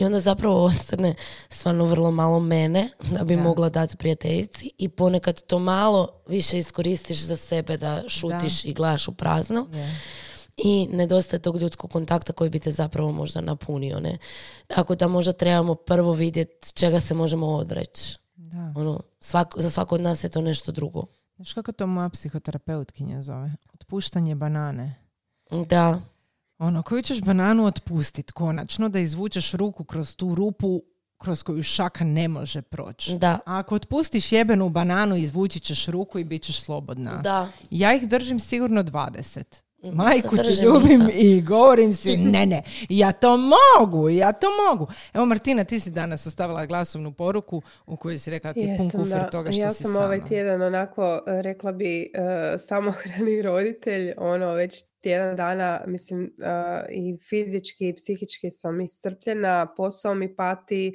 I onda zapravo ostane stvarno vrlo malo mene da bi Da. mogla dati prijateljici i ponekad to malo više iskoristiš za sebe da šutiš i gledaš u prazno Je. I nedostaje tog ljudskog kontakta koji bi te zapravo možda napunio. Ne? Tako da možda trebamo prvo vidjeti čega se možemo odreći. Da. Ono, svako, za svako od nas je to nešto drugo. Znaš kako to moja psihoterapeutkinja zove? Otpuštanje banane. Da, Ono, koju ćeš bananu otpustit konačno, da izvučeš ruku kroz tu rupu kroz koju šaka ne može proći. da, A ako otpustiš jebenu bananu, izvući ćeš ruku i bit ćeš slobodna. da. Ja ih držim sigurno 20. Majku ti ljubim i govorim si, ne, ne, ja to mogu, ja to mogu. Evo Martina, ti si danas ostavila glasovnu poruku u kojoj si rekla ti pun kufer da. toga što ja si sam sama. ovaj tjedan onako, e, rekla bi, e, samohrani roditelj, ono, već tjedan dana, mislim, e, i fizički i psihički sam iscrpljena, posao mi pati,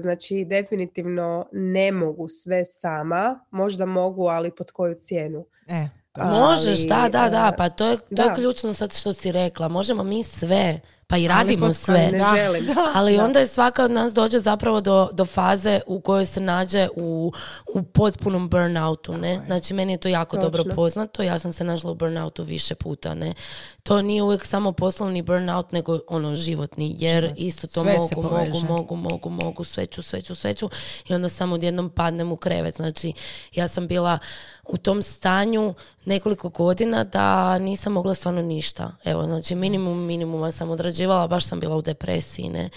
znači definitivno ne mogu sve sama, možda mogu, ali pod koju cijenu. E, to Ali, Možeš, da, da, da, e, pa to je, to je ključno sad što si rekla. Možemo mi sve, pa i Ali radimo pod- sve. Ne Da, želim. da. Ali Da. onda je svaka od nas dođe zapravo do, do faze u kojoj se nađe u, u potpunom burnoutu, ne? Znači, meni je to jako dobro Točno. poznato, ja sam se našla u burnoutu više puta, ne? To nije uvijek samo poslovni burnout, nego ono životni, jer isto to Sve mogu, mogu, mogu, mogu, mogu, sveću, sveću, sveću i onda samo odjednom padnem u krevet. Znači, ja sam bila u tom stanju nekoliko godina da nisam mogla stvarno ništa. Evo, znači minimum minimuma sam odrađivala, baš sam bila u depresiji, ne.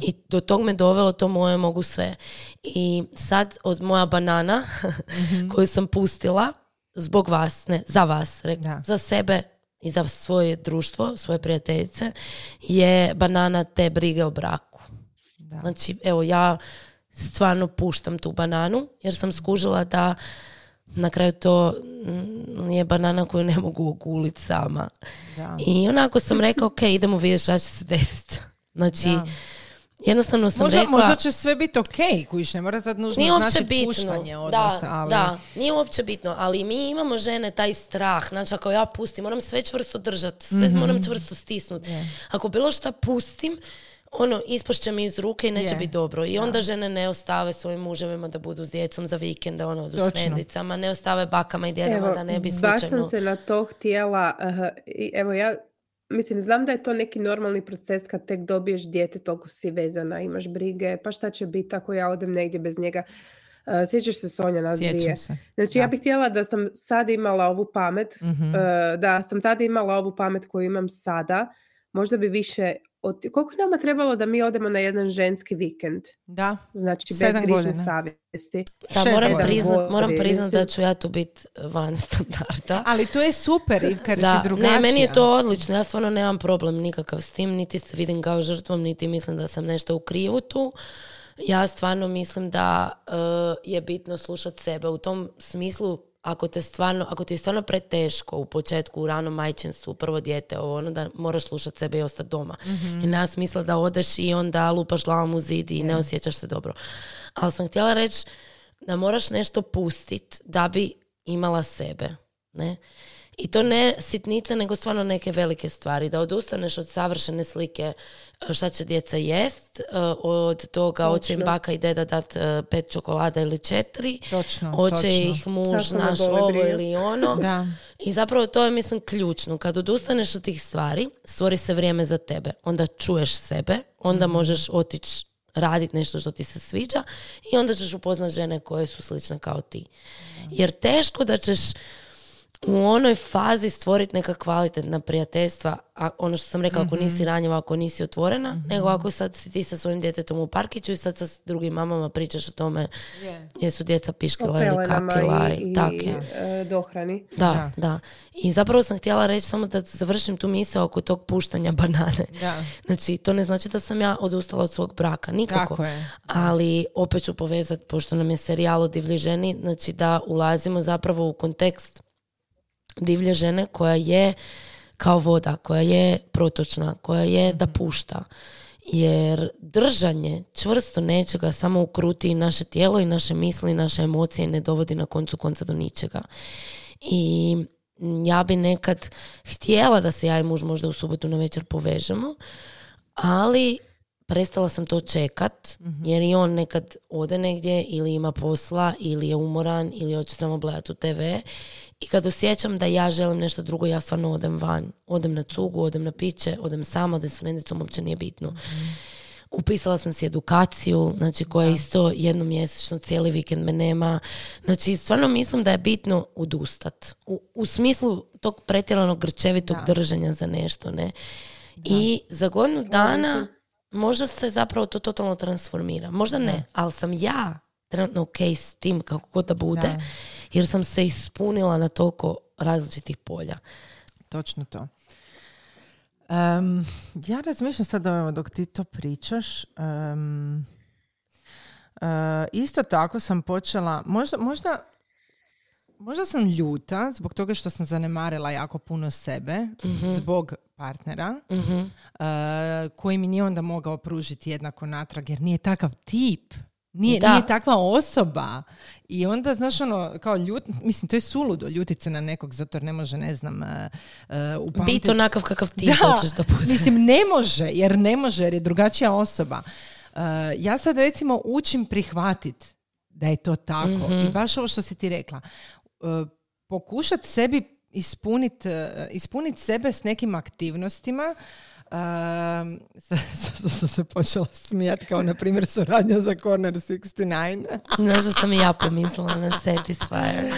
I do tog me dovelo to moje mogu sve. I sad od moja banana koju sam pustila zbog vas, ne, za vas, Da. za sebe i za svoje društvo, svoje prijateljice, je banana te brige o braku. Da. Znači, evo, ja stvarno puštam tu bananu, jer sam skužila da na kraju to mm, je banana koju ne mogu oguliti sama. Da. I onako sam rekla, ok, idemo vidjeti šta će se desiti. Znači, Da. jednostavno sam Možda, rekla... možda će sve biti ok, kojiš, ne mora sad nužno Nije uopće znači bitno. puštanje odnosa, da, ali... da, nije uopće bitno, ali mi imamo žene taj strah, znači ako ja pustim, moram sve čvrsto držati, sve Mhm. moram čvrsto stisnuti. Ako bilo šta pustim, ono, ispašće mi iz ruke i neće biti dobro. I onda žene ne ostave svojim muževima da budu s djecom za vikende, ono, s Točno. frendicama, ne ostave bakama i djedama Evo, da ne bi baš slučajno... sam se na to htjela, aha, i evo ja, mislim, znam da je to neki normalni proces kad tek dobiješ dijete, toliko si vezana, imaš brige, pa šta će biti ako ja odem negdje bez njega. Uh, sjećaš se Sonja nas dvije? Sjećam se. Znači Da. ja bih htjela da sam sad imala ovu pamet, Mhm. e, da sam tada imala ovu pamet koju imam sada, možda bi više, od, koliko je nama trebalo da mi odemo na jedan ženski vikend? Da. Znači bez grižne savjesti. Da, Šest moram, priznat, moram priznat da ću ja tu biti van standarda. Ali to je super, Ivka, jer Da, si drugačija. ne, meni je to odlično, ja stvarno nemam problem nikakav s tim, niti se vidim kao žrtvom, niti mislim da sam nešto u krivu tu. Ja stvarno mislim da eh, je bitno slušati sebe. U tom smislu, ako te stvarno, ako ti je stvarno preteško u početku, u ranom majčinstvu, prvo dijete, ovo, ono da moraš slušati sebe i ostati doma. I nema smisla da odeš i onda lupaš glavom u zid i ne osjećaš se dobro. Ali sam htjela reći da moraš nešto pustit da bi imala sebe. Ne? I to ne sitnice, nego stvarno neke velike stvari. Da odustaneš od savršene slike e, šta će djeca jest, e, od toga hoće im Točno. baka i deda dat e, pet čokolada ili četiri, Točno, hoće točno. ih muž, naš, ovo ili ono. Da. I zapravo to je, mislim, ključno. Kad odustaneš od tih stvari, stvori se vrijeme za tebe. Onda čuješ sebe, onda Mhm. možeš otići raditi nešto što ti se sviđa i onda ćeš upoznat žene koje su slične kao ti. Jer teško da ćeš u onoj fazi stvoriti neka kvalitetna prijateljstva, a ono što sam rekla, ako Mhm. nisi ranjiva, ako nisi otvorena, nego ako sad si ti sa svojim djetetom u parkiću i sad sa drugim mamama pričaš o tome jesu djeca piškila ili kakila i, i, i tak je. e, dohrani. Da, da. I zapravo sam htjela reći samo da završim tu misao oko tog puštanja banane. Da. Znači, to ne znači da sam ja odustala od svog braka, nikako. Tako je. Ali opet ću povezati, pošto nam je serijal o divlji ženi, znači da ulazimo zapravo u kontekst divlje žene koja je kao voda, koja je protočna, koja je da pušta. Jer držanje čvrsto nečega samo ukruti naše tijelo i naše misli i naše emocije ne dovodi na koncu konca do ničega. I ja bi nekad htjela da se ja i muž možda u subotu na večer povežemo, ali prestala sam to čekat, jer i on nekad ode negdje ili ima posla ili je umoran ili hoće samo gledati u TV i kad osjećam da ja želim nešto drugo, ja stvarno odem van. Odem na cugu, odem na piće, odem sama, odem s frendicom, uopće nije bitno. Upisala sam si edukaciju, znači koja je isto jednomjesečno, cijeli vikend me nema. Znači, stvarno mislim da je bitno odustat. U, u smislu tog pretjeranog grčevitog držanja za nešto, ne? I za godinu dana možda se zapravo to totalno transformira. Možda ne, ali sam ja trenutno ok s tim kako god da bude, Da. jer sam se ispunila na toliko različitih polja. Točno to. Em, ja razmišljam sad evo, dok ti to pričaš. em, e, isto tako sam počela, možda, možda, možda sam ljuta zbog toga što sam zanemarila jako puno sebe zbog partnera Mhm. e, koji mi nije onda mogao pružiti jednako natrag jer nije takav tip. Nije, Da. nije takva osoba. I onda, znaš, ono, kao ljut, mislim, to je suludo ljutit se na nekog zato jer ne može, ne znam, e, e, upamtiti- Biti onakav kakav ti da, hoćeš da bude. Mislim, ne može, jer ne može, jer je drugačija osoba. Uh, ja sad recimo učim prihvatit da je to tako. Mhm. I baš ovo što si ti rekla. Uh, pokušat sebi ispunit, uh, ispunit sebe s nekim aktivnostima Um, sad sam se počela smijati kao na primjer suradnja za Corner 69. Znaš da sam i ja pomislila na Satisfyer.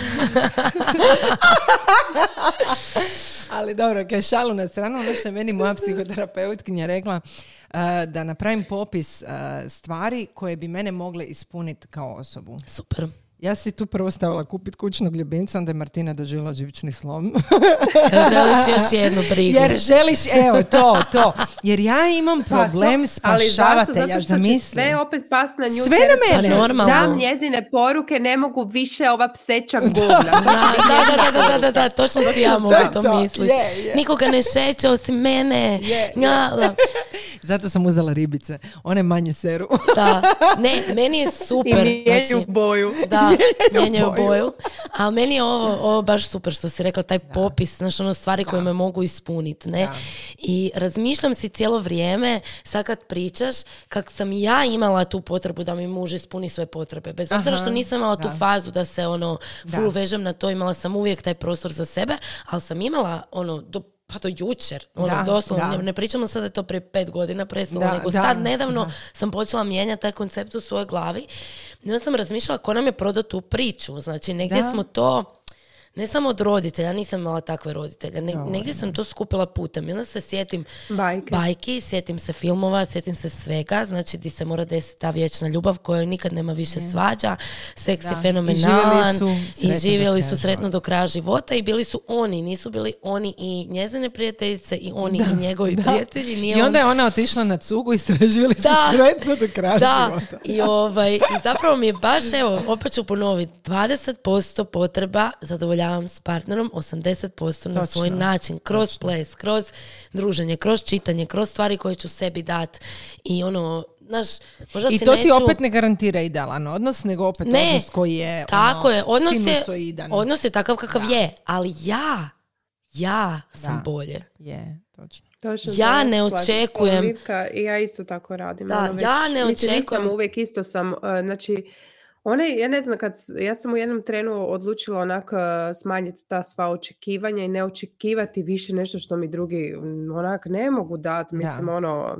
Ali dobro, kaj šalu na stranu, ono što je meni moja psihoterapeutkinja rekla, uh, da napravim popis uh, stvari koje bi mene mogle ispuniti kao osobu. Super. Ja si tu prvo stavila kupit kućnog ljubimca, onda je Martina doživjela živični slom. Jel želiš još jednu brigu? Jer želiš, evo to, to. Jer ja imam Pa problem to- Ali zašto? Zato što će sve opet pas na nju. Sve na mene. Pa normalno. Znam njezine poruke, ne mogu više ova pseća govna. Da, da, da, da, da, da, da, točno si ja mogu to to, misliti. je. Nikoga ne šeće osim mene. Zato sam uzela ribice. One manje seru. Da, ne, meni je I super. mijenju Znači, boju. da, mijenjaju boju. boju. A meni je ovo, ovo baš super što si rekla, taj popis, znaš, ono stvari koje me mogu ispuniti, ne? Da. I razmišljam si cijelo vrijeme, sad kad pričaš, kak sam ja imala tu potrebu da mi muž ispuni sve potrebe. Bez obzira Aha, što nisam imala tu da. fazu da se ono full Da. vežem na to, imala sam uvijek taj prostor za sebe, ali sam imala ono, do, pa do jučer, ono, Da, doslovno, da. ne, pričamo sad da je to prije pet godina prestalo, nego da, sad nedavno da. sam počela mijenjati taj koncept u svojoj glavi. I onda sam razmišljala ko nam je prodao tu priču. Znači, negdje Da. smo to, ne samo od roditelja, nisam imala takve roditelje, ne- Joj, negdje sam to skupila putem. I onda se sjetim Bajke. bajki, sjetim se filmova, sjetim se svega, znači di se mora desiti ta vječna ljubav koja nikad nema više svađa, seks je Da. fenomenalan I živjeli su sretno do živjeli kraja su sretno do kraja života i bili su oni, nisu bili oni i njezine prijateljice i oni i njegovi prijatelji. Nije I onda on- je ona otišla na cugu i sreživali se Da. sretno do kraja da, života. i, ovaj, i zapravo mi je baš, evo, opet ću ponoviti, 20% potreba zadovoljavam s partnerom, 80% na Točno. svoj način, kroz ples, kroz druženje, kroz čitanje, kroz stvari koje ću sebi dat i ono, znaš, možda I si to ti neću... opet ne garantira idealan odnos, nego opet Ne, odnos koji je Tako ono, je, odnos je, odnos je takav kakav je, ali ja, ja sam Da. bolje. Je, točno. Točno, Ja ne očekujem- I ja isto tako radim. Da, ono, ja ne mislim, nisam očekujem- uvijek isto sam, uh, znači, one, ja ne znam, kad, ja sam u jednom trenu odlučila onako uh, smanjiti ta sva očekivanja i ne očekivati više nešto što mi drugi onak ne mogu dati. Mislim, ono,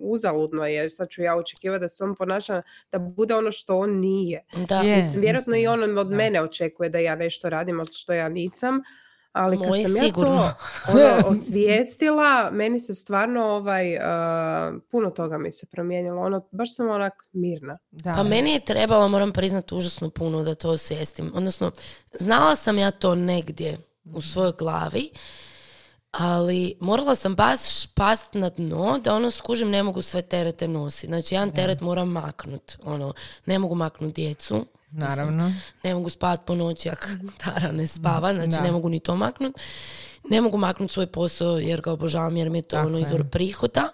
uzaludno je, jer sad ću ja očekivati da se on ponaša, da bude ono što on nije. Da. Je. Mislim, vjerojatno i on od da. mene očekuje da ja nešto radim, ali što ja nisam. Ali kad Moji sam ja sigurno. to ono, osvijestila, meni se stvarno ovaj, uh, puno toga mi se promijenilo. Ono, baš sam onak mirna. Da. Pa meni je trebalo, moram priznati, užasno puno da to osvijestim. Odnosno, znala sam ja to negdje u svojoj glavi, ali morala sam baš past na dno da ono skužim ne mogu sve terete nositi. Znači, jedan teret moram maknut. Ono, ne mogu maknut djecu. Naravno. Ne mogu spavat po noći ako Tara ne spava, znači Da. ne mogu ni to maknut. Ne mogu maknut svoj posao jer ga obožavam jer mi je to Tako ono je. izvor prihoda.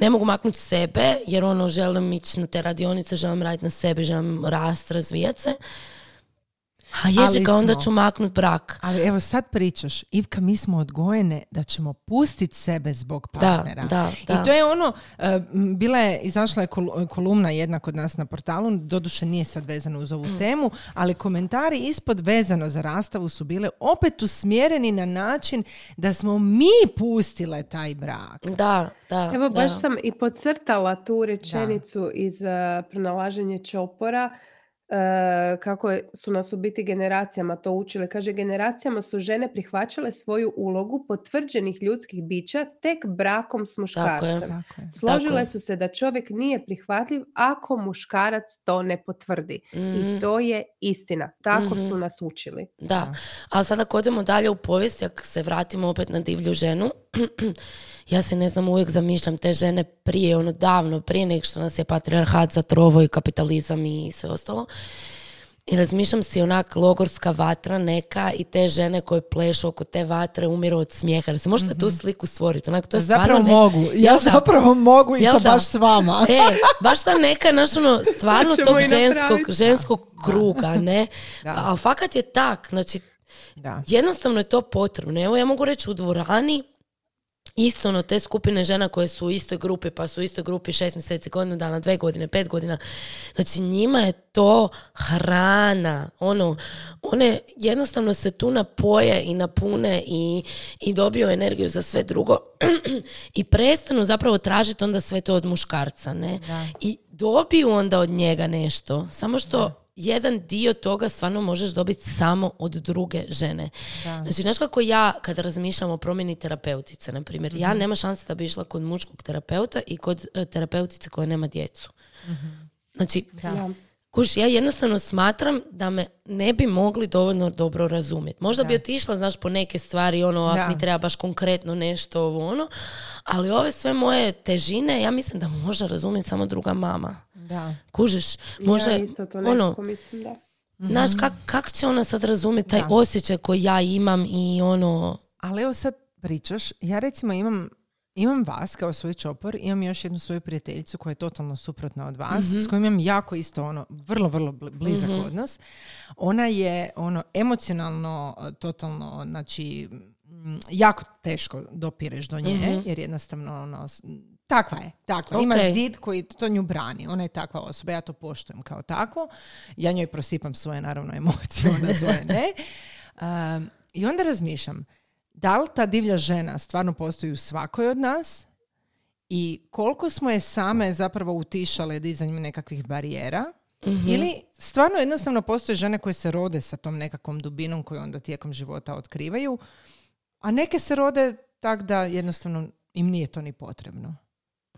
Ne mogu maknut sebe jer ono želim ići na te radionice, želim raditi na sebi, želim rast, razvijat se. A ježi ga, onda ću maknut brak. Ali evo sad pričaš, Ivka, mi smo odgojene da ćemo pustiti sebe zbog partnera. da, da. I to je ono, e, m, bila je, izašla je kol- kolumna jedna kod nas na portalu, doduše nije sad vezano uz ovu Mm. temu, ali komentari ispod vezano za rastavu su bile opet usmjereni na način da smo mi pustile taj brak. Da, da. Evo, baš da. sam i podcrtala tu rečenicu iz uh, pronalaženje čopora, uh, kako je- su nas u biti generacijama to učile. Kaže, generacijama su žene prihvaćale svoju ulogu potvrđenih ljudskih bića tek brakom s Tako je. muškarcem. Tako je. Složile je. su se da čovjek nije prihvatljiv ako muškarac to ne potvrdi. Mhm. I to je istina. Tako Mhm. su nas učili. Da, ali sada ako odemo dalje u povijest, ako se vratimo opet na divlju ženu, ja se ne znam, uvijek zamišljam te žene prije, ono davno, prije nek što nas je patrijarhat zatrovo i kapitalizam i sve ostalo. I razmišljam si onak logorska vatra neka i te žene koje plešu oko te vatre umiru od smijeha. Jel se možete tu sliku stvoriti? Onak, to je Zapravo stvarno ne- mogu. Ja da? zapravo mogu i to da? baš s vama. E, baš ta neka, znaš, ono, stvarno ćemo tog ženskog, ženskog kruga, ne? Da. Ali fakat je tak, znači, Da. jednostavno je to potrebno. Evo ja mogu reći u dvorani isto ono te skupine žena koje su u istoj grupi, pa su u istoj grupi šest mjeseci, godinu dana, dve godine, pet godina. Znači njima je to hrana. Ono, one jednostavno se tu napoje i napune i, i dobiju energiju za sve drugo i prestanu zapravo tražiti onda sve to od muškarca, ne? I dobiju onda od njega nešto. Samo što jedan dio toga stvarno možeš dobiti samo od druge žene. Znači, znaš kako ja, kada razmišljam o promjeni terapeutice, na primjer, ja nema šanse da bi išla kod muškog terapeuta i kod e, terapeutice koja nema djecu. Znači, Ja. Kuš, ja jednostavno smatram da me ne bi mogli dovoljno dobro razumjeti. Možda bi Da. otišla, znaš, po neke stvari, ono, ako Da. mi treba baš konkretno nešto, ovo, ono, ali ove sve moje težine, ja mislim da može razumjeti samo druga mama. Da. Kužiš, može, ja isto to ono, mislim da. znaš, kak, kak će ona sad razumjeti taj Da. osjećaj koji ja imam i ono, Ali evo sad pričaš, ja recimo imam imam vas kao svoj čopor, imam još jednu svoju prijateljicu koja je totalno suprotna od vas, s kojom imam jako isto ono, vrlo, vrlo bli- blizak odnos. Ona je ono emocionalno totalno, znači jako teško dopireš do nje, jer jednostavno ono, takva je, takva. Ima Ok. zid koji to nju brani. Ona je takva osoba, ja to poštujem kao tako. Ja njoj prosipam svoje, naravno, emocije, ona svoje ne. Um, I onda razmišljam, da li ta divlja žena stvarno postoji u svakoj od nas i koliko smo je same zapravo utišale dizanjem nekakvih barijera ili stvarno jednostavno postoje žene koje se rode sa tom nekakvom dubinom koju onda tijekom života otkrivaju, a neke se rode tak da jednostavno im nije to ni potrebno.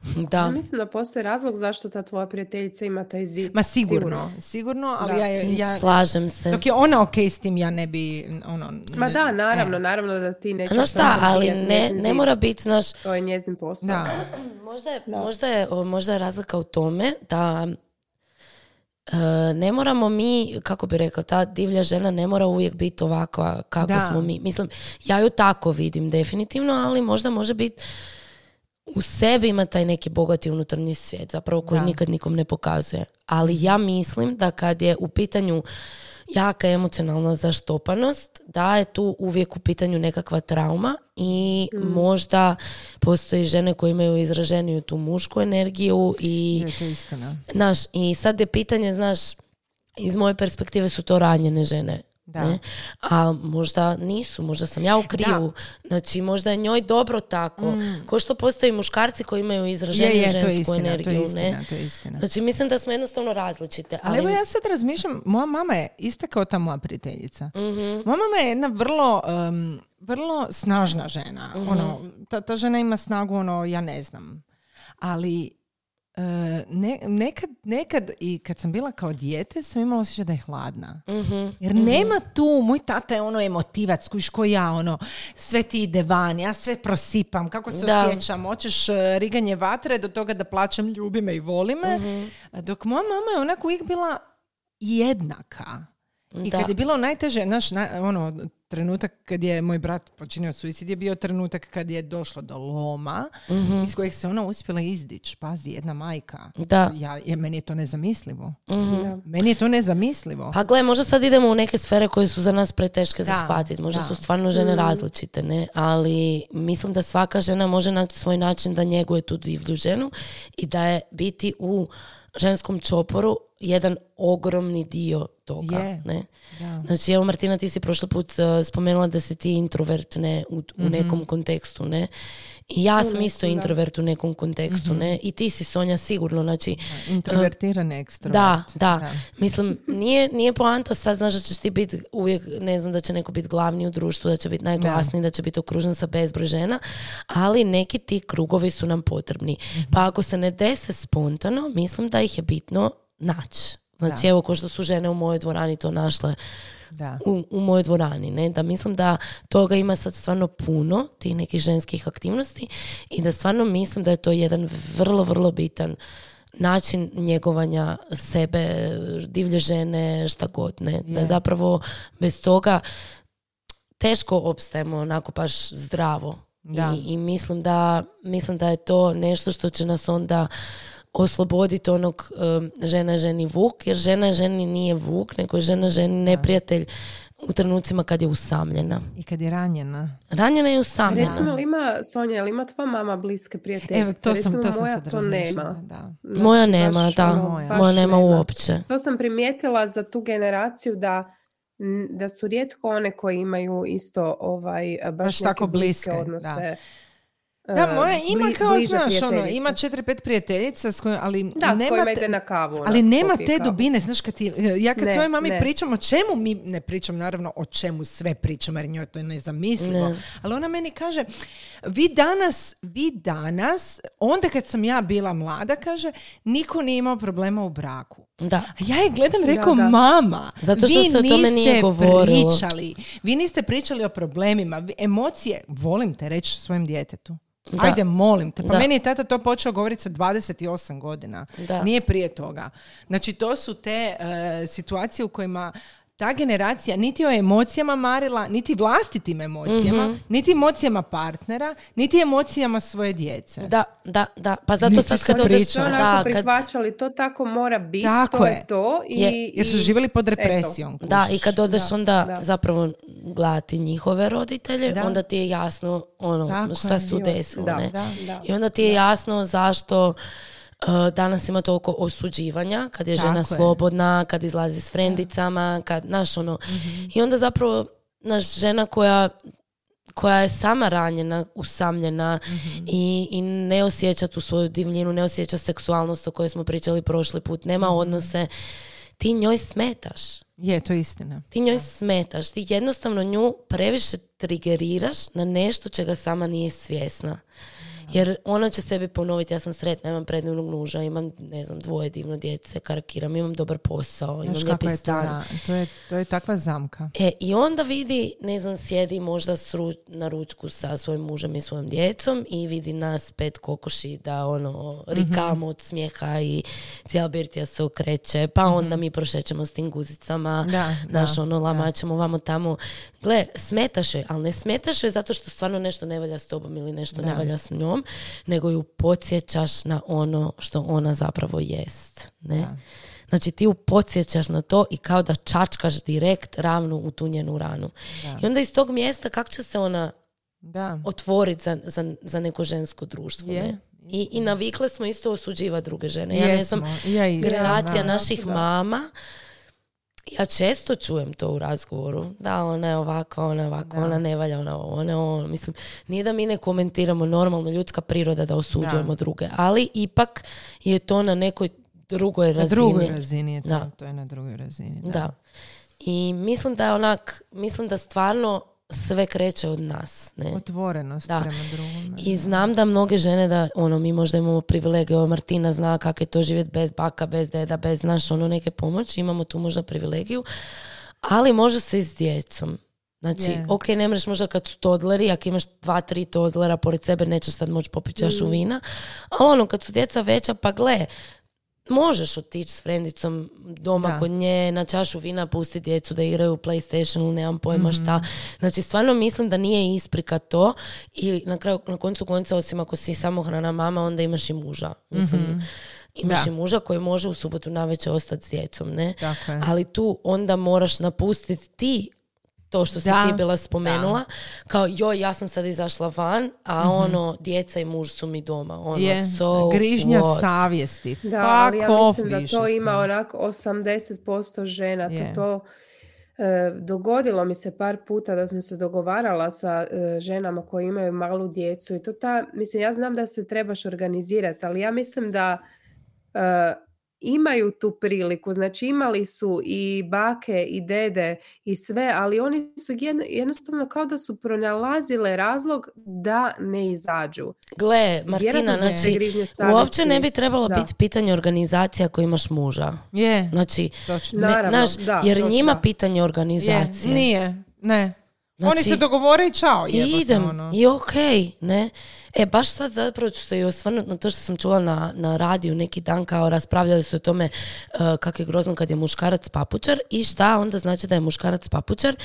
Ja da. mislim da postoji razlog zašto ta tvoja prijateljica ima taj zid. Ma sigurno, sigurno, ali Da. ja, ja, Slažem se. dok je ona ok s tim, ja ne bi, ono... Ma ne- da, naravno, e, naravno da ti nećeš... Znaš šta, ali ne, ne mora biti, znaš, To je njezin posao. Da, Možda je, Da. možda, je, možda je razlika u tome da e, ne moramo mi, kako bi rekla, ta divlja žena ne mora uvijek biti ovakva kako Da. smo mi. Mislim, ja ju tako vidim definitivno, ali možda može biti u sebi ima taj neki bogati unutarnji svijet, zapravo koji Da. nikad nikom ne pokazuje. Ali ja mislim da kad je u pitanju jaka emocionalna zaštopanost, da je tu uvijek u pitanju nekakva trauma i možda postoji žene koje imaju izraženiju tu mušku energiju i je to istina. znaš, i sad je pitanje, znaš, iz moje perspektive su to ranjene žene. Da. Ne? A možda nisu, možda sam ja u krivu. Znači, možda je njoj dobro tako. Ko što postoji muškarci koji imaju Mm. Je, je, to je žensku istina, to energiju. je istina, ne? to je istina. Znači, mislim da smo jednostavno različite. Ali Ali, evo ja sad razmišljam, moja mama je ista kao ta moja prijateljica. Mhm. Moja mama je jedna vrlo, em, vrlo snažna žena. Mhm. Ono, ta, ta žena ima snagu, ono, ja ne znam. Ali ne- nekad, nekad i kad sam bila kao dijete sam imala osjećaj da je hladna. Mhm, Jer nema tu, moj tata je ono emotivac, kuš ko ja, ono, sve ti ide van, ja sve prosipam, kako se Da. osjećam, hoćeš e, riganje vatre do toga da plaćam ljubi me i voli me, Mhm. dok moja mama je onako uvijek bila jednaka. I Da. kad je bilo najteže, znaš, na- ono, trenutak kad je moj brat počinio suicid je bio trenutak kad je došlo do loma Mhm. iz kojeg se ona uspjela izdići. Pazi, jedna majka. Da. Ja, je, meni je to nezamislivo. Mhm. Da. Meni je to nezamislivo. Pa gle, možda sad idemo u neke sfere koje su za nas preteške za shvatiti. Možda da. su stvarno žene različite, ne? Ali mislim da svaka žena može naći svoj način da njeguje tu divlju ženu i da je biti u ženskom čoporu jedan ogromni dio toga, Je. ne? Da. Znači, evo Martina, ti si prošli put uh, spomenula da si ti introvert, ne, u, u Mhm. nekom kontekstu, ne? Ja sam isto da. introvert u nekom kontekstu, Mhm. ne? I ti si, Sonja, sigurno, znači... Introvertiran ekstrovert. Da, da. Mislim, nije, nije poanta sad, znaš da ćeš ti biti uvijek, ne znam, da će neko biti glavni u društvu, da će biti najglasniji, da će biti okružen sa bezbroj žena, ali neki ti krugovi su nam potrebni. Pa ako se ne dese spontano, mislim da ih je bitno naći. Znači, Da. evo, ko što su žene u mojoj dvorani to našle Da. u, u mojoj dvorani, ne? da mislim da toga ima sad stvarno puno, tih nekih ženskih aktivnosti i da stvarno mislim da je to jedan vrlo, vrlo bitan način njegovanja sebe, divlje žene, šta god, ne? Da Je. zapravo bez toga teško opstajemo onako baš zdravo. Da. I, I mislim da mislim da je to nešto što će nas onda osloboditi onog um, žena ženi vuk, jer žena ženi nije vuk, nego je žena ženi neprijatelj u trenucima kad je usamljena. I kad je ranjena. Ranjena je usamljena. Recimo, li ima, Sonja, je li ima tvoja mama bliske prijateljice? Evo, to sam, Recimo, to sam moja sad to nema. Da. Znači, Moja baš nema, da. ono, Moja. Moja nema uopće. To sam primijetila za tu generaciju da da su rijetko one koji imaju isto ovaj baš, Baš neke tako bliske, odnose. Da, e, moja ima bli- kao, znaš, ono, ima četiri, pet prijateljica s kojima, ali Da, s nema kojima te- ide na kavu. Ali onako, nema te kavu. dubine, znaš kad ti, ja kad Ne, svojoj mami ne. pričam o čemu mi, ne pričam naravno o čemu sve pričam jer njoj to je nezamislivo, Ne. ali ona meni kaže, vi danas, vi danas, onda kad sam ja bila mlada, kaže, niko nije imao problema u braku. Da. A ja je gledam, rekao, Da, da. mama, Zato što vi se o tome nije govorilo. pričali. Vi niste pričali o problemima. Emocije, volim te reći svojem djetetu. Da. Ajde, molim te. Pa Da. meni je tata to počeo govoriti sa 28 godina. Da. Nije prije toga. Znači, to su te e, situacije u kojima ta generacija niti o emocijama marila, niti vlastitim emocijama, Mhm. niti emocijama partnera, niti emocijama svoje djece. Da, da, da. Pa zato Niti sad su kad odeš... Su Da, kad, prihvaćali, to tako mora biti, Tako to je. je to. I, Je, Jer su živjeli pod eto. represijom. da, i kad odeš Da, onda da. zapravo gledati njihove roditelje, Da. onda ti je jasno ono, Tako šta? Da. Da. I onda ti je jasno zašto uh, danas ima toliko osuđivanja, kad je žena Tako je. slobodna, kad izlazi s frendicama, kad, znaš, ono, i onda zapravo, naš žena koja koja je sama ranjena, usamljena i, i ne osjeća tu svoju divljinu, ne osjeća seksualnost o kojoj smo pričali prošli put, nema odnose, ti njoj smetaš Je, to je istina. ti njoj smetaš, ti jednostavno nju previše trigeriraš na nešto čega sama nije svjesna. Jer ona će sebi ponoviti, ja sam sretna, imam predivnog muža, imam, ne znam, dvoje divno djece, karakiram, imam dobar posao, imam Znaš lijepi kako je to, stan. to je, to je takva zamka. E, i onda vidi, ne znam, sjedi možda s ru- na ručku sa svojim mužem i svojom djecom i vidi nas pet kokoši da ono, rikamo od smijeha i cijela birtija se okreće, pa onda mi prošećemo s tim guzicama, Da, naš da, ono, lamačemo vamo tamo. Gle, smetaš je, ali ne smetaš je zato što stvarno nešto ne valja s tobom ili nešto ne Da. valja s njom, nego ju podsjećaš na ono što ona zapravo jest. Ne? Da. Znači ti ju podsjećaš na to i kao da čačkaš direkt ravno u tu njenu ranu. I onda iz tog mjesta kako će se ona Da. otvoriti za, za, za neko žensko društvo. Je. Ne? I, I navikle smo isto osuđivati druge žene. Ja ne znam, Jesmo. Ja generacija da. naših mama, ja često čujem to u razgovoru. Da, ona je ovakva, ona je ovakva, Da. ona ne valja, ona ona. Mislim, nije da mi ne komentiramo normalno ljudska priroda da osuđujemo druge, ali ipak je to na nekoj drugoj Na razini. drugoj razini je to. Da. To je na drugoj razini. Da. Da. I mislim da je onak, mislim da stvarno sve kreće od nas. Ne? Otvorenost Da. prema drugome. I znam da mnoge žene da, ono, mi možda imamo privilegiju, Martina zna kako je to živjeti bez baka, bez deda, bez naš, ono, neke pomoći, imamo tu možda privilegiju, ali može se i s djecom. Znači, Je. ok, ne mreš možda kad su todleri, ako imaš dva, tri todlera pored sebe, nećeš sad moći popiti čašu vina, ali ono, kad su djeca veća, pa gle, možeš otići s frendicom doma Da. kod nje, na čašu vina pusti djecu da igraju u Playstationu, nemam pojma Mhm. šta. Znači, stvarno mislim da nije isprika to i na kraju, na koncu konca, osim ako si samohrana mama, onda imaš i muža. Mislim, imaš Mhm. Da. i muža koji može u subotu navečer ostati s djecom, ne? Tako je. Ali tu onda moraš napustiti ti to što si Da, ti bila spomenula, kao joj, ja sam sad izašla van, a ono, djeca i muž su mi doma. Ono, je so grižnja what? savjesti. Da, Fuck ali ja off mislim da to ima onako 80% žena. Je. To, to e, dogodilo mi se par puta da sam se dogovarala sa e, ženama koje imaju malu djecu i to ta, mislim, ja znam da se trebaš organizirati, ali ja mislim da e, imaju tu priliku, znači imali su i bake i dede i sve, ali oni su jedno- jednostavno kao da su pronalazile razlog da ne izađu. Gle, Martina, znači, uopće ne bi trebalo Da. biti pitanje organizacije ako imaš muža. Je, Znači, točno. Na- me- Naravno, znaš, da, jer točno. njima pitanje Je, organizacije. nije, ne. Oni Znači, se dogovore i čao, I idem, ono. i okej, ne. E, baš sad zapravo ću se i osvrnuti na to što sam čula na, na radiju neki dan, kao raspravljali su o tome uh, kako je grozno kad je muškarac papučar i šta onda znači da je muškarac papučar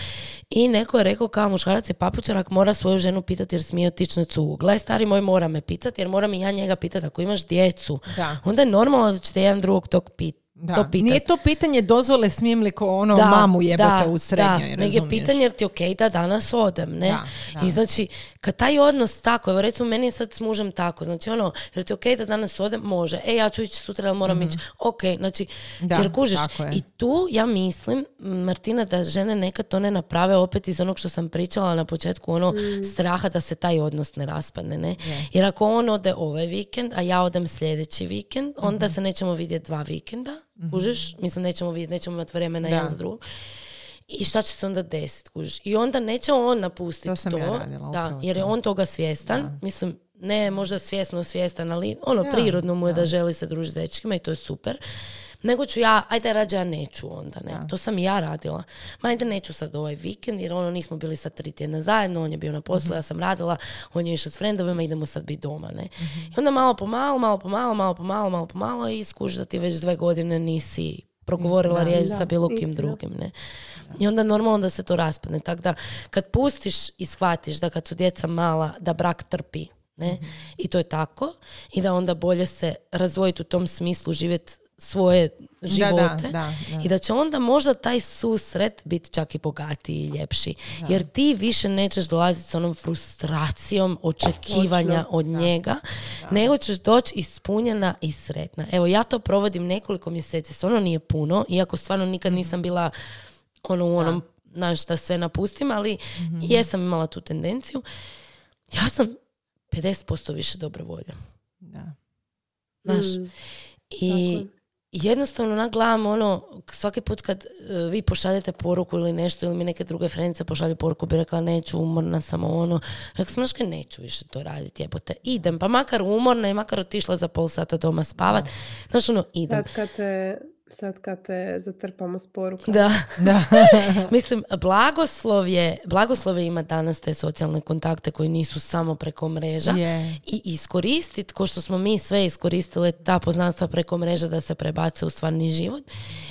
i neko je rekao kao muškarac je papučar ako mora svoju ženu pitati jer smije otići na cugu. Gle, stari moj, mora me pitati jer moram i ja njega pitati ako imaš djecu. Da. Onda je normalno da ćete jedan drugog tog pit, Da. to pitati. Nije to pitanje dozvole smijem li ko ono mamu jebote u srednjoj, da, je pitanje jer ti ok da danas odem, ne? Da, da. I znači, kad taj odnos tako, evo recimo meni je sad s mužem tako, znači ono, jer ti ok da danas odem, može, e ja ću ići sutra, ali moram ići, ok, znači. Da, jer kužiš, i tu ja mislim, Martina, da žene nekad to ne naprave opet iz onog što sam pričala na početku, ono Mm. straha da se taj odnos ne raspadne, ne? Jer ako on ode ovaj vikend, a ja odem sljedeći vikend, onda Mhm. se nećemo vidjeti dva vikenda, kužiš? Mislim, nećemo vidjeti, nećemo imati vremena Da. jedan za drugog. I šta će se onda desiti, kužiš? I onda neće on napustiti To to. sam ja radila, da, jer je to. on toga svjestan. Mislim, ne možda svjesno svjestan, ali ono, Da, prirodno mu je da. želi se družiti s dečkima i to je super. Nego ću ja, ajde rađe ja neću onda, ne. To sam i ja radila. Ma ajde neću sad ovaj vikend, jer ono nismo bili sad tri tjedna zajedno, on je bio na poslu, ja sam radila, on je išao s frendovima, idemo sad biti doma, ne. I onda malo po malo, malo po malo, malo po malo, malo po malo i skuš da ti već dve godine nisi progovorila riječ Da, sa bilo kim drugim, ne. I onda normalno da se to raspadne. Tako da kad pustiš i shvatiš da kad su djeca mala, da brak trpi, ne, i to je tako, i da onda bolje se razvojiti u tom smislu, živjeti svoje živote da, da. i da će onda možda taj susret biti čak i bogatiji i ljepši. Jer ti više nećeš dolaziti s onom frustracijom očekivanja Točno. od njega, nego ćeš doći ispunjena i sretna. Evo, ja to provodim nekoliko mjeseci, stvarno nije puno, iako stvarno nikad nisam bila ono u onom, znaš, da sve napustim, ali jesam imala tu tendenciju. Ja sam 50% više dobre volje. Da. Znaš, Mm, i tako jednostavno onak gledam ono, svaki put kad e, vi pošaljete poruku ili nešto, ili mi neke druge frenice pošalju poruku, bi rekla neću, umorna sam ono. Rekla sam, znaš kaj, neću više to raditi, jebote. Idem, pa makar umorna i makar otišla za pol sata doma spavat. Znaš ono, idem. Sad kad te, sad kad te zatrpamo s porukama. Da. Da. Mislim, blagoslov je, blagoslov je ima danas te socijalne kontakte koji nisu samo preko mreža Je. i iskoristiti, ko što smo mi sve iskoristile ta poznanstva preko mreža da se prebace u stvarni život.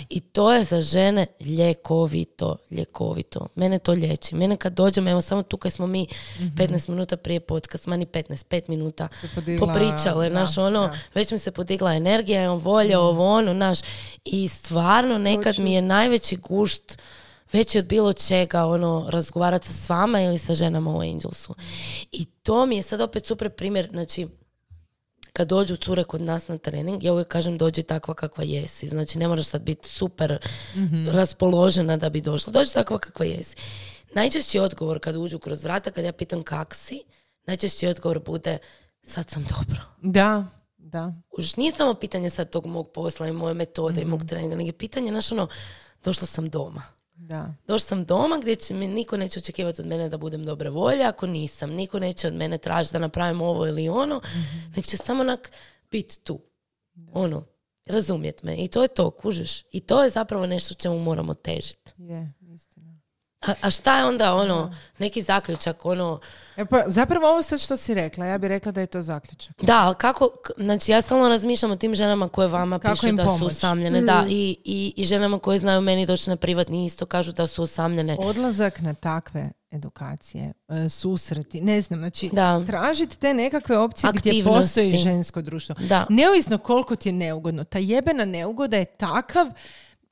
I to je za žene ljekovito, ljekovito. Mene to liječi. Mene kad dođem, evo samo tu kad smo mi 15 minuta prije podcast, mani 15, 5 minuta podigla, popričale, da, znaš, ono, da. već mi se podigla energija, evo, volja, ovo, ono, znaš, i stvarno nekad mi je najveći gušt veći od bilo čega, ono, razgovarati sa vama ili sa ženama u Angelsu. I to mi je sad opet super primjer, znači, kad dođu cure kod nas na trening, ja uvijek kažem dođi takva kakva jesi. Znači ne moraš sad biti super raspoložena da bi došla. Dođi takva kakva jesi. Najčešći odgovor kad uđu kroz vrata, kad ja pitam kak si, najčešći odgovor bude sad sam dobro. Da, da. Už nije samo pitanje sad tog mog posla i moje metode i mog treninga, nego je pitanje, znaš ono, došla sam doma. Da. Došla sam doma gdje će mi, niko neće očekivati od mene da budem dobre volje, ako nisam. Niko neće od mene tražiti da napravim ovo ili ono, nek će samo onak biti tu. Ono, razumjet me. I to je to, kužiš. I to je zapravo nešto čemu moramo težiti. Je. A, a šta je onda ono, neki zaključak, ono, E pa, zapravo ovo sad što si rekla, ja bih rekla da je to zaključak. Da, ali kako, znači ja stalno razmišljam o tim ženama koje vama Kako pišu da su usamljene, da, i, i, i ženama koje znaju meni doći na privatni isto kažu da su usamljene. Odlazak na takve edukacije, e, susreti, ne znam, znači Da. tražiti te nekakve opcije gdje Aktivnosti. postoji žensko društvo. Da. Neovisno koliko ti je neugodno, ta jebena neugoda je takav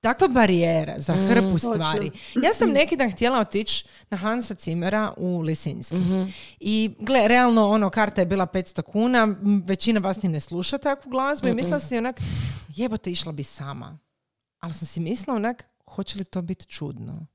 takva barijera za Mm, hrpu stvari. Ja sam neki dan htjela otići na Hansa Cimera u Lisinski. Mhm. I gle, realno ono, karta je bila 500 kuna, većina vas ni ne sluša takvu glazbu i mislila si onak, jebote, išla bi sama. Ali sam si mislila onak, hoće li to biti čudno?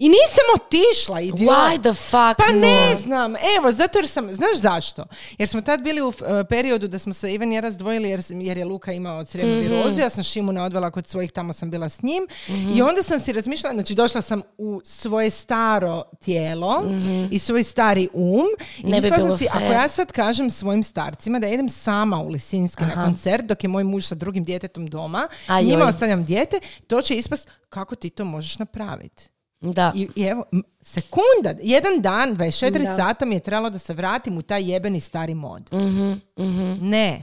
I nisam otišla, idiot. Why the fuck Pa ne znam, evo, zato jer sam, znaš zašto? Jer smo tad bili u e, periodu da smo se Ivan i ja razdvojili jer, jer je Luka imao crijevnu Mhm. virozu, ja sam Šimuna odvela kod svojih, tamo sam bila s njim i onda sam si razmišljala, znači došla sam u svoje staro tijelo i svoj stari um i Mhm. Ne bi sam si, ako fair. ja sad kažem svojim starcima da idem sama u Lisinski na koncert dok je moj muž sa drugim djetetom doma, A njima joj. ostavljam dijete, to će ispast kako ti to možeš napraviti. Da. I, i evo, sekunda, jedan dan, 24 Da. sata mi je trebalo da se vratim u taj jebeni stari mod. Mhm, mhm. Ne.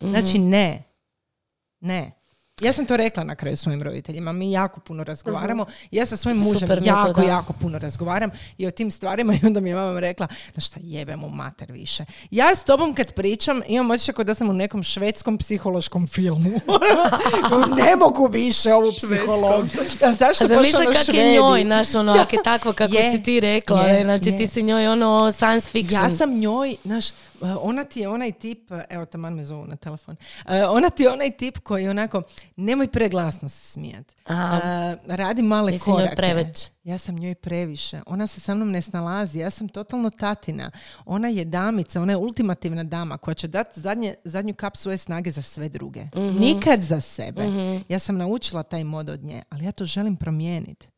Znači ne. Ne. Ja sam to rekla na kraju svojim roditeljima. Mi jako puno razgovaramo. Ja sa svojim mužem Super je to, jako, jako puno razgovaram i o tim stvarima i onda mi je mama rekla, znaš šta, jebem u mater više. Ja s tobom kad pričam imam osjećaj kao da sam u nekom švedskom psihološkom filmu. ne mogu više ovu psihologiju. A zašto A zamisli ono kak je njoj, znaš, ono, je takvo kako Je, si ti rekla, je, znači je. ti si njoj ono science fiction. Ja sam njoj, znaš, ona ti je onaj tip, evo taman me zovu na telefon, E, ona ti je onaj tip koji onako, nemoj preglasno se smijat. Aha. E, radi male Ti si njoj korake. preveć. Ja sam njoj previše. Ona se sa mnom ne snalazi. Ja sam totalno tatina. Ona je damica, ona je ultimativna dama koja će dati zadnje, zadnju kap svoje snage za sve druge. Mhm. Nikad za sebe. Ja sam naučila taj mod od nje, ali ja to želim promijeniti.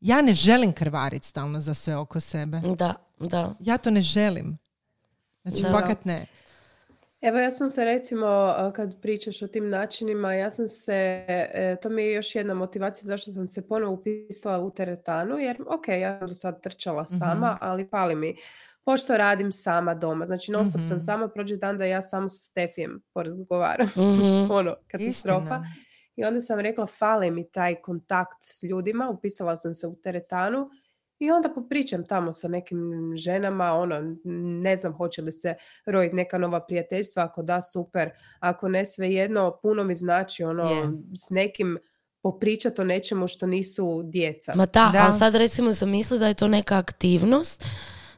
Ja ne želim krvariti stalno za sve oko sebe. Da, da. Ja to ne želim. Znači, Da. fakat ne. Evo ja sam se recimo, kad pričaš o tim načinima, ja sam se, e, to mi je još jedna motivacija zašto sam se ponovo upisala u teretanu, jer ok, ja sam do sad trčala sama, ali pali mi. Pošto radim sama doma, znači non stop sam Mhm. sama, prođe dan da ja samo sa Stefijem porazgovaram. Mhm. ono, katastrofa. Istina. I onda sam rekla, fali mi taj kontakt s ljudima, upisala sam se u teretanu i onda popričam tamo sa nekim ženama, ono, ne znam hoće li se rojiti neka nova prijateljstva, ako da, super, ako ne, svejedno, puno mi znači, ono, Je. s nekim popričati o nečemu što nisu djeca. Ma da, Da. ali sad recimo sam misli da je to neka aktivnost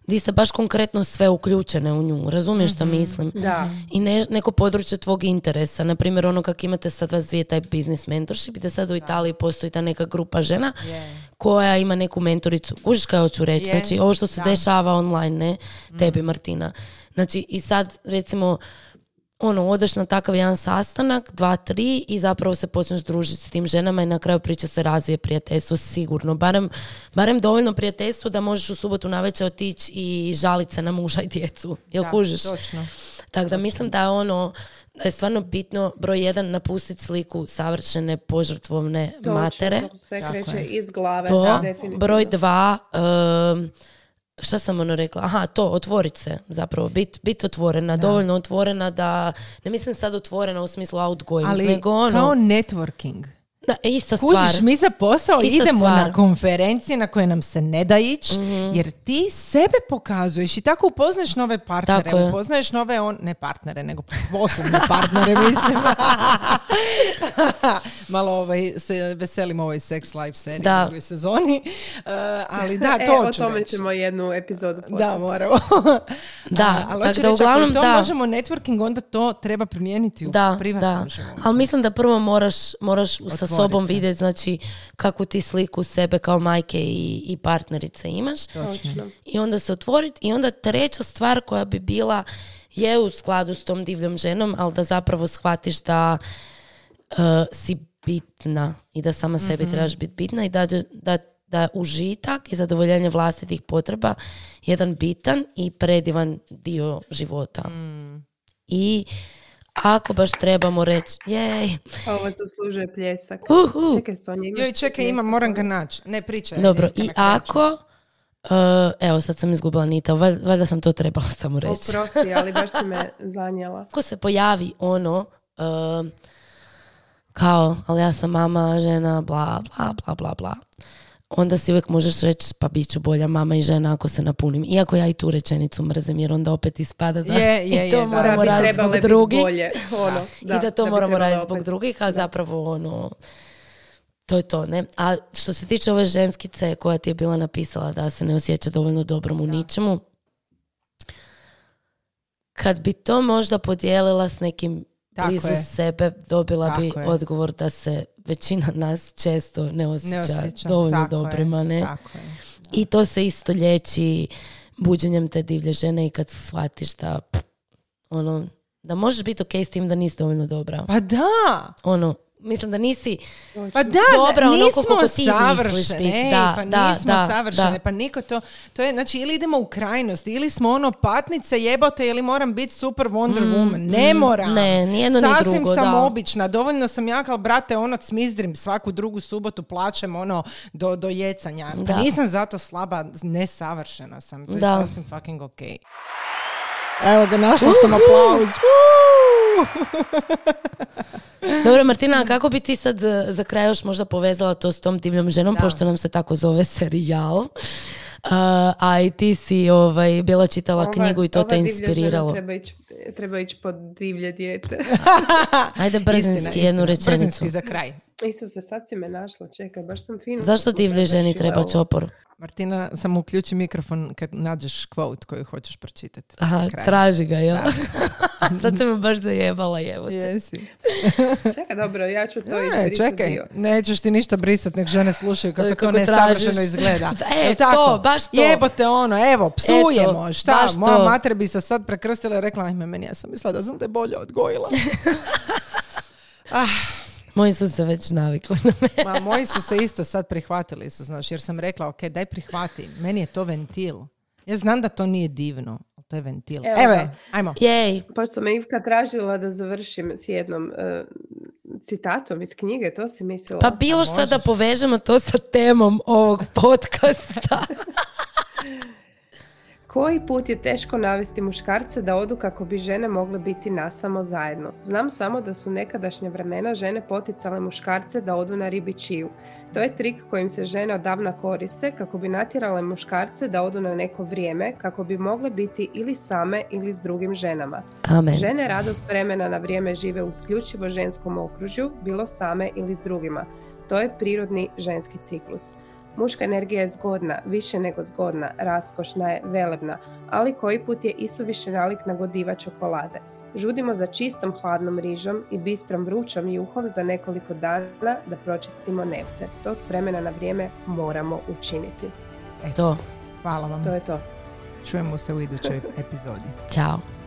di se baš konkretno sve uključene u nju. Razumiješ što mislim? Da. I ne, neko područje tvog interesa. Na primjer, ono kak imate sad vas dvije taj business mentorship, gdje sad u Italiji postoji ta neka grupa žena Je. Koja ima neku mentoricu. Kužiš kaj hoću reći? Je, Znači, ovo što se da. dešava online, ne? Tebi, Martina. Znači, i sad, recimo, ono, odeš na takav jedan sastanak, dva, tri i zapravo se počneš družiti s tim ženama i na kraju priča se razvije prijateljstvo sigurno. Barem, barem dovoljno prijateljstvo da možeš u subotu navečer otići i žaliti se na muža i djecu. Jel Da, kužiš? Točno. Tako da mislim da je ono, da je stvarno bitno broj jedan napustiti sliku savršene požrtvovne Točno, matere. to sve Tako kreće je. iz glave. To, da, definitivno. broj dva, um, šta sam ono rekla? Aha, to, otvorit se zapravo, bit, bit otvorena, dovoljno otvorena da, ne mislim sad otvorena u smislu outgoing, Ali nego ono, kao networking. Da, ista Kužiš, stvar. mi za posao Ista idemo stvar. Na konferencije na koje nam se ne da ići, jer ti sebe pokazuješ i tako upoznaješ nove partnere, Tako je. upoznaješ nove, on, ne partnere, nego poslovne partnere, mislim. Malo ovaj, se veselim ovoj Sex Life seriji Da. u drugoj sezoni, Uh, ali da, e, to o hoću tome reći. ćemo jednu epizodu Da, podcasta. moramo. Da, A, ali tak da reći, uglavnom ako to da. možemo networking, onda to treba primijeniti u Da, privatnom da. životu. Ali mislim da prvo moraš, moraš sa sobom vidjeti znači kakvu ti sliku sebe kao majke i, i partnerice imaš. Točno. I onda se otvoriti. I onda treća stvar koja bi bila je u skladu s tom divljom ženom, ali da zapravo shvatiš da uh, si bitna i da sama sebi trebaš biti bitna i da, da, da užitak i zadovoljenje vlastitih potreba je jedan bitan i predivan dio života. I ako baš trebamo reći, jej, Ovo zaslužuje pljesak. uhu, Čekaj, Sonja, Joj, čekaj, imam, moram ga naći. Ne, pričaj. dobro, i ako, uh, evo sad sam izgubila nita, val- valjda sam to trebala samo reći. Oprosti, ali baš si me zanjela. Ako se pojavi ono, um, kao, ali ja sam mama, žena, bla, bla, bla, bla, bla, onda si uvijek možeš reći, pa bit ću bolja mama i žena ako se napunim. Iako ja i tu rečenicu mrzim, jer onda opet ispada da Je, je, i to je, da. moramo bi raditi zbog drugih. bolje. Ono, da, I da to bi moramo raditi zbog drugih, a zapravo ono, to je to, ne? A što se tiče ove ženskice koja ti je bila napisala da se ne osjeća dovoljno dobrom u ničemu, kad bi to možda podijelila s nekim Tako blizu je. sebe, dobila bi Tako je. odgovor da se većina nas često ne osjeća, Ne osjećam. dovoljno tako je, dobrima, ne? Tako je. I to se isto liječi buđenjem te divlje žene i kad shvatiš da pff, ono, da možeš biti ok s tim da nisi dovoljno dobra. Pa da, Ono, mislim da nisi pa da, Dobra, da, nismo koliko ti misliš savršene, biti. Da, pa da, nismo da, savršene, da. pa niko to, to je, znači ili idemo u krajnost, ili smo ono patnice jebote, ili moram biti super Wonder Woman, ne mm, moram. ne, ni jedno ni Sasvim drugo, sam da. obična, dovoljno sam jaka, ali brate, ono cmizdrim svaku drugu subotu, plaćem ono do, do jecanja. Pa nisam zato slaba, nesavršena sam, to je Da. sasvim fucking ok. Evo ga, našla sam aplauz. Dobro, Martina, a kako bi ti sad eh, za kraj još možda povezala to s tom divljom ženom, pošto nam se tako zove serijal. A, a i ti si ovaj, bila čitala Ova- knjigu i to te inspiriralo. Treba ići, treba ići pod divlje dijete. Ajde brzinski Istina, jednu istina. rečenicu. Brzinski za kraj. Isuse, sad si me našla, čekaj, baš sam fino. Zašto divljoj ženi završila treba ovo. čopor? Martina, samo uključi mikrofon kad nađeš quote koju hoćeš pročitati. Aha, traži ga, jel? Sad se me baš zajebala, evo te. Jesi. Čekaj, dobro, ja ću to E, izbrisati čekaj, dio. nećeš ti ništa brisat, nek žene slušaju kako, Kako to nesavršeno izgleda. E, Jel to, baš to. Jebote ono, evo, psujemo, Eto, šta, baš moja to. mater bi se sad prekrstila i rekla, ajme, meni ja sam mislila da sam te bolje odgojila. Moji su se već navikli na mene. Ma, moji su se isto sad prihvatili su, znaš, jer sam rekla, ok, daj prihvati, meni je to ventil. Ja znam da to nije divno, ali To je ventil. Evo Evo je, ajmo. Jej. Pošto me Ivka tražila da završim s jednom e, citatom iz knjige, to si mislila? Pa bilo šta da možeš. povežemo to sa temom ovog podcasta. Koji put je teško navesti muškarce da odu kako bi žene mogle biti nasamo zajedno? Znam samo da su nekadašnje vremena žene poticale muškarce da odu na ribičiju. To je trik kojim se žene odavna koriste kako bi natjerale muškarce da odu na neko vrijeme kako bi mogle biti ili same ili s drugim ženama. Amen. Žene rado s vremena na vrijeme žive u isključivo ženskom okružju, bilo same ili s drugima. To je prirodni ženski ciklus. Muška energija je zgodna, više nego zgodna, raskošna je, velebna, ali koji put je isuviše nalik na godiva čokolade. Žudimo za čistom hladnom rižom i bistrom vrućom juhom za nekoliko dana da pročistimo nevce. To s vremena na vrijeme moramo učiniti. Eto, To. hvala vam. To je to. Čujemo se u idućoj epizodi. Ćao.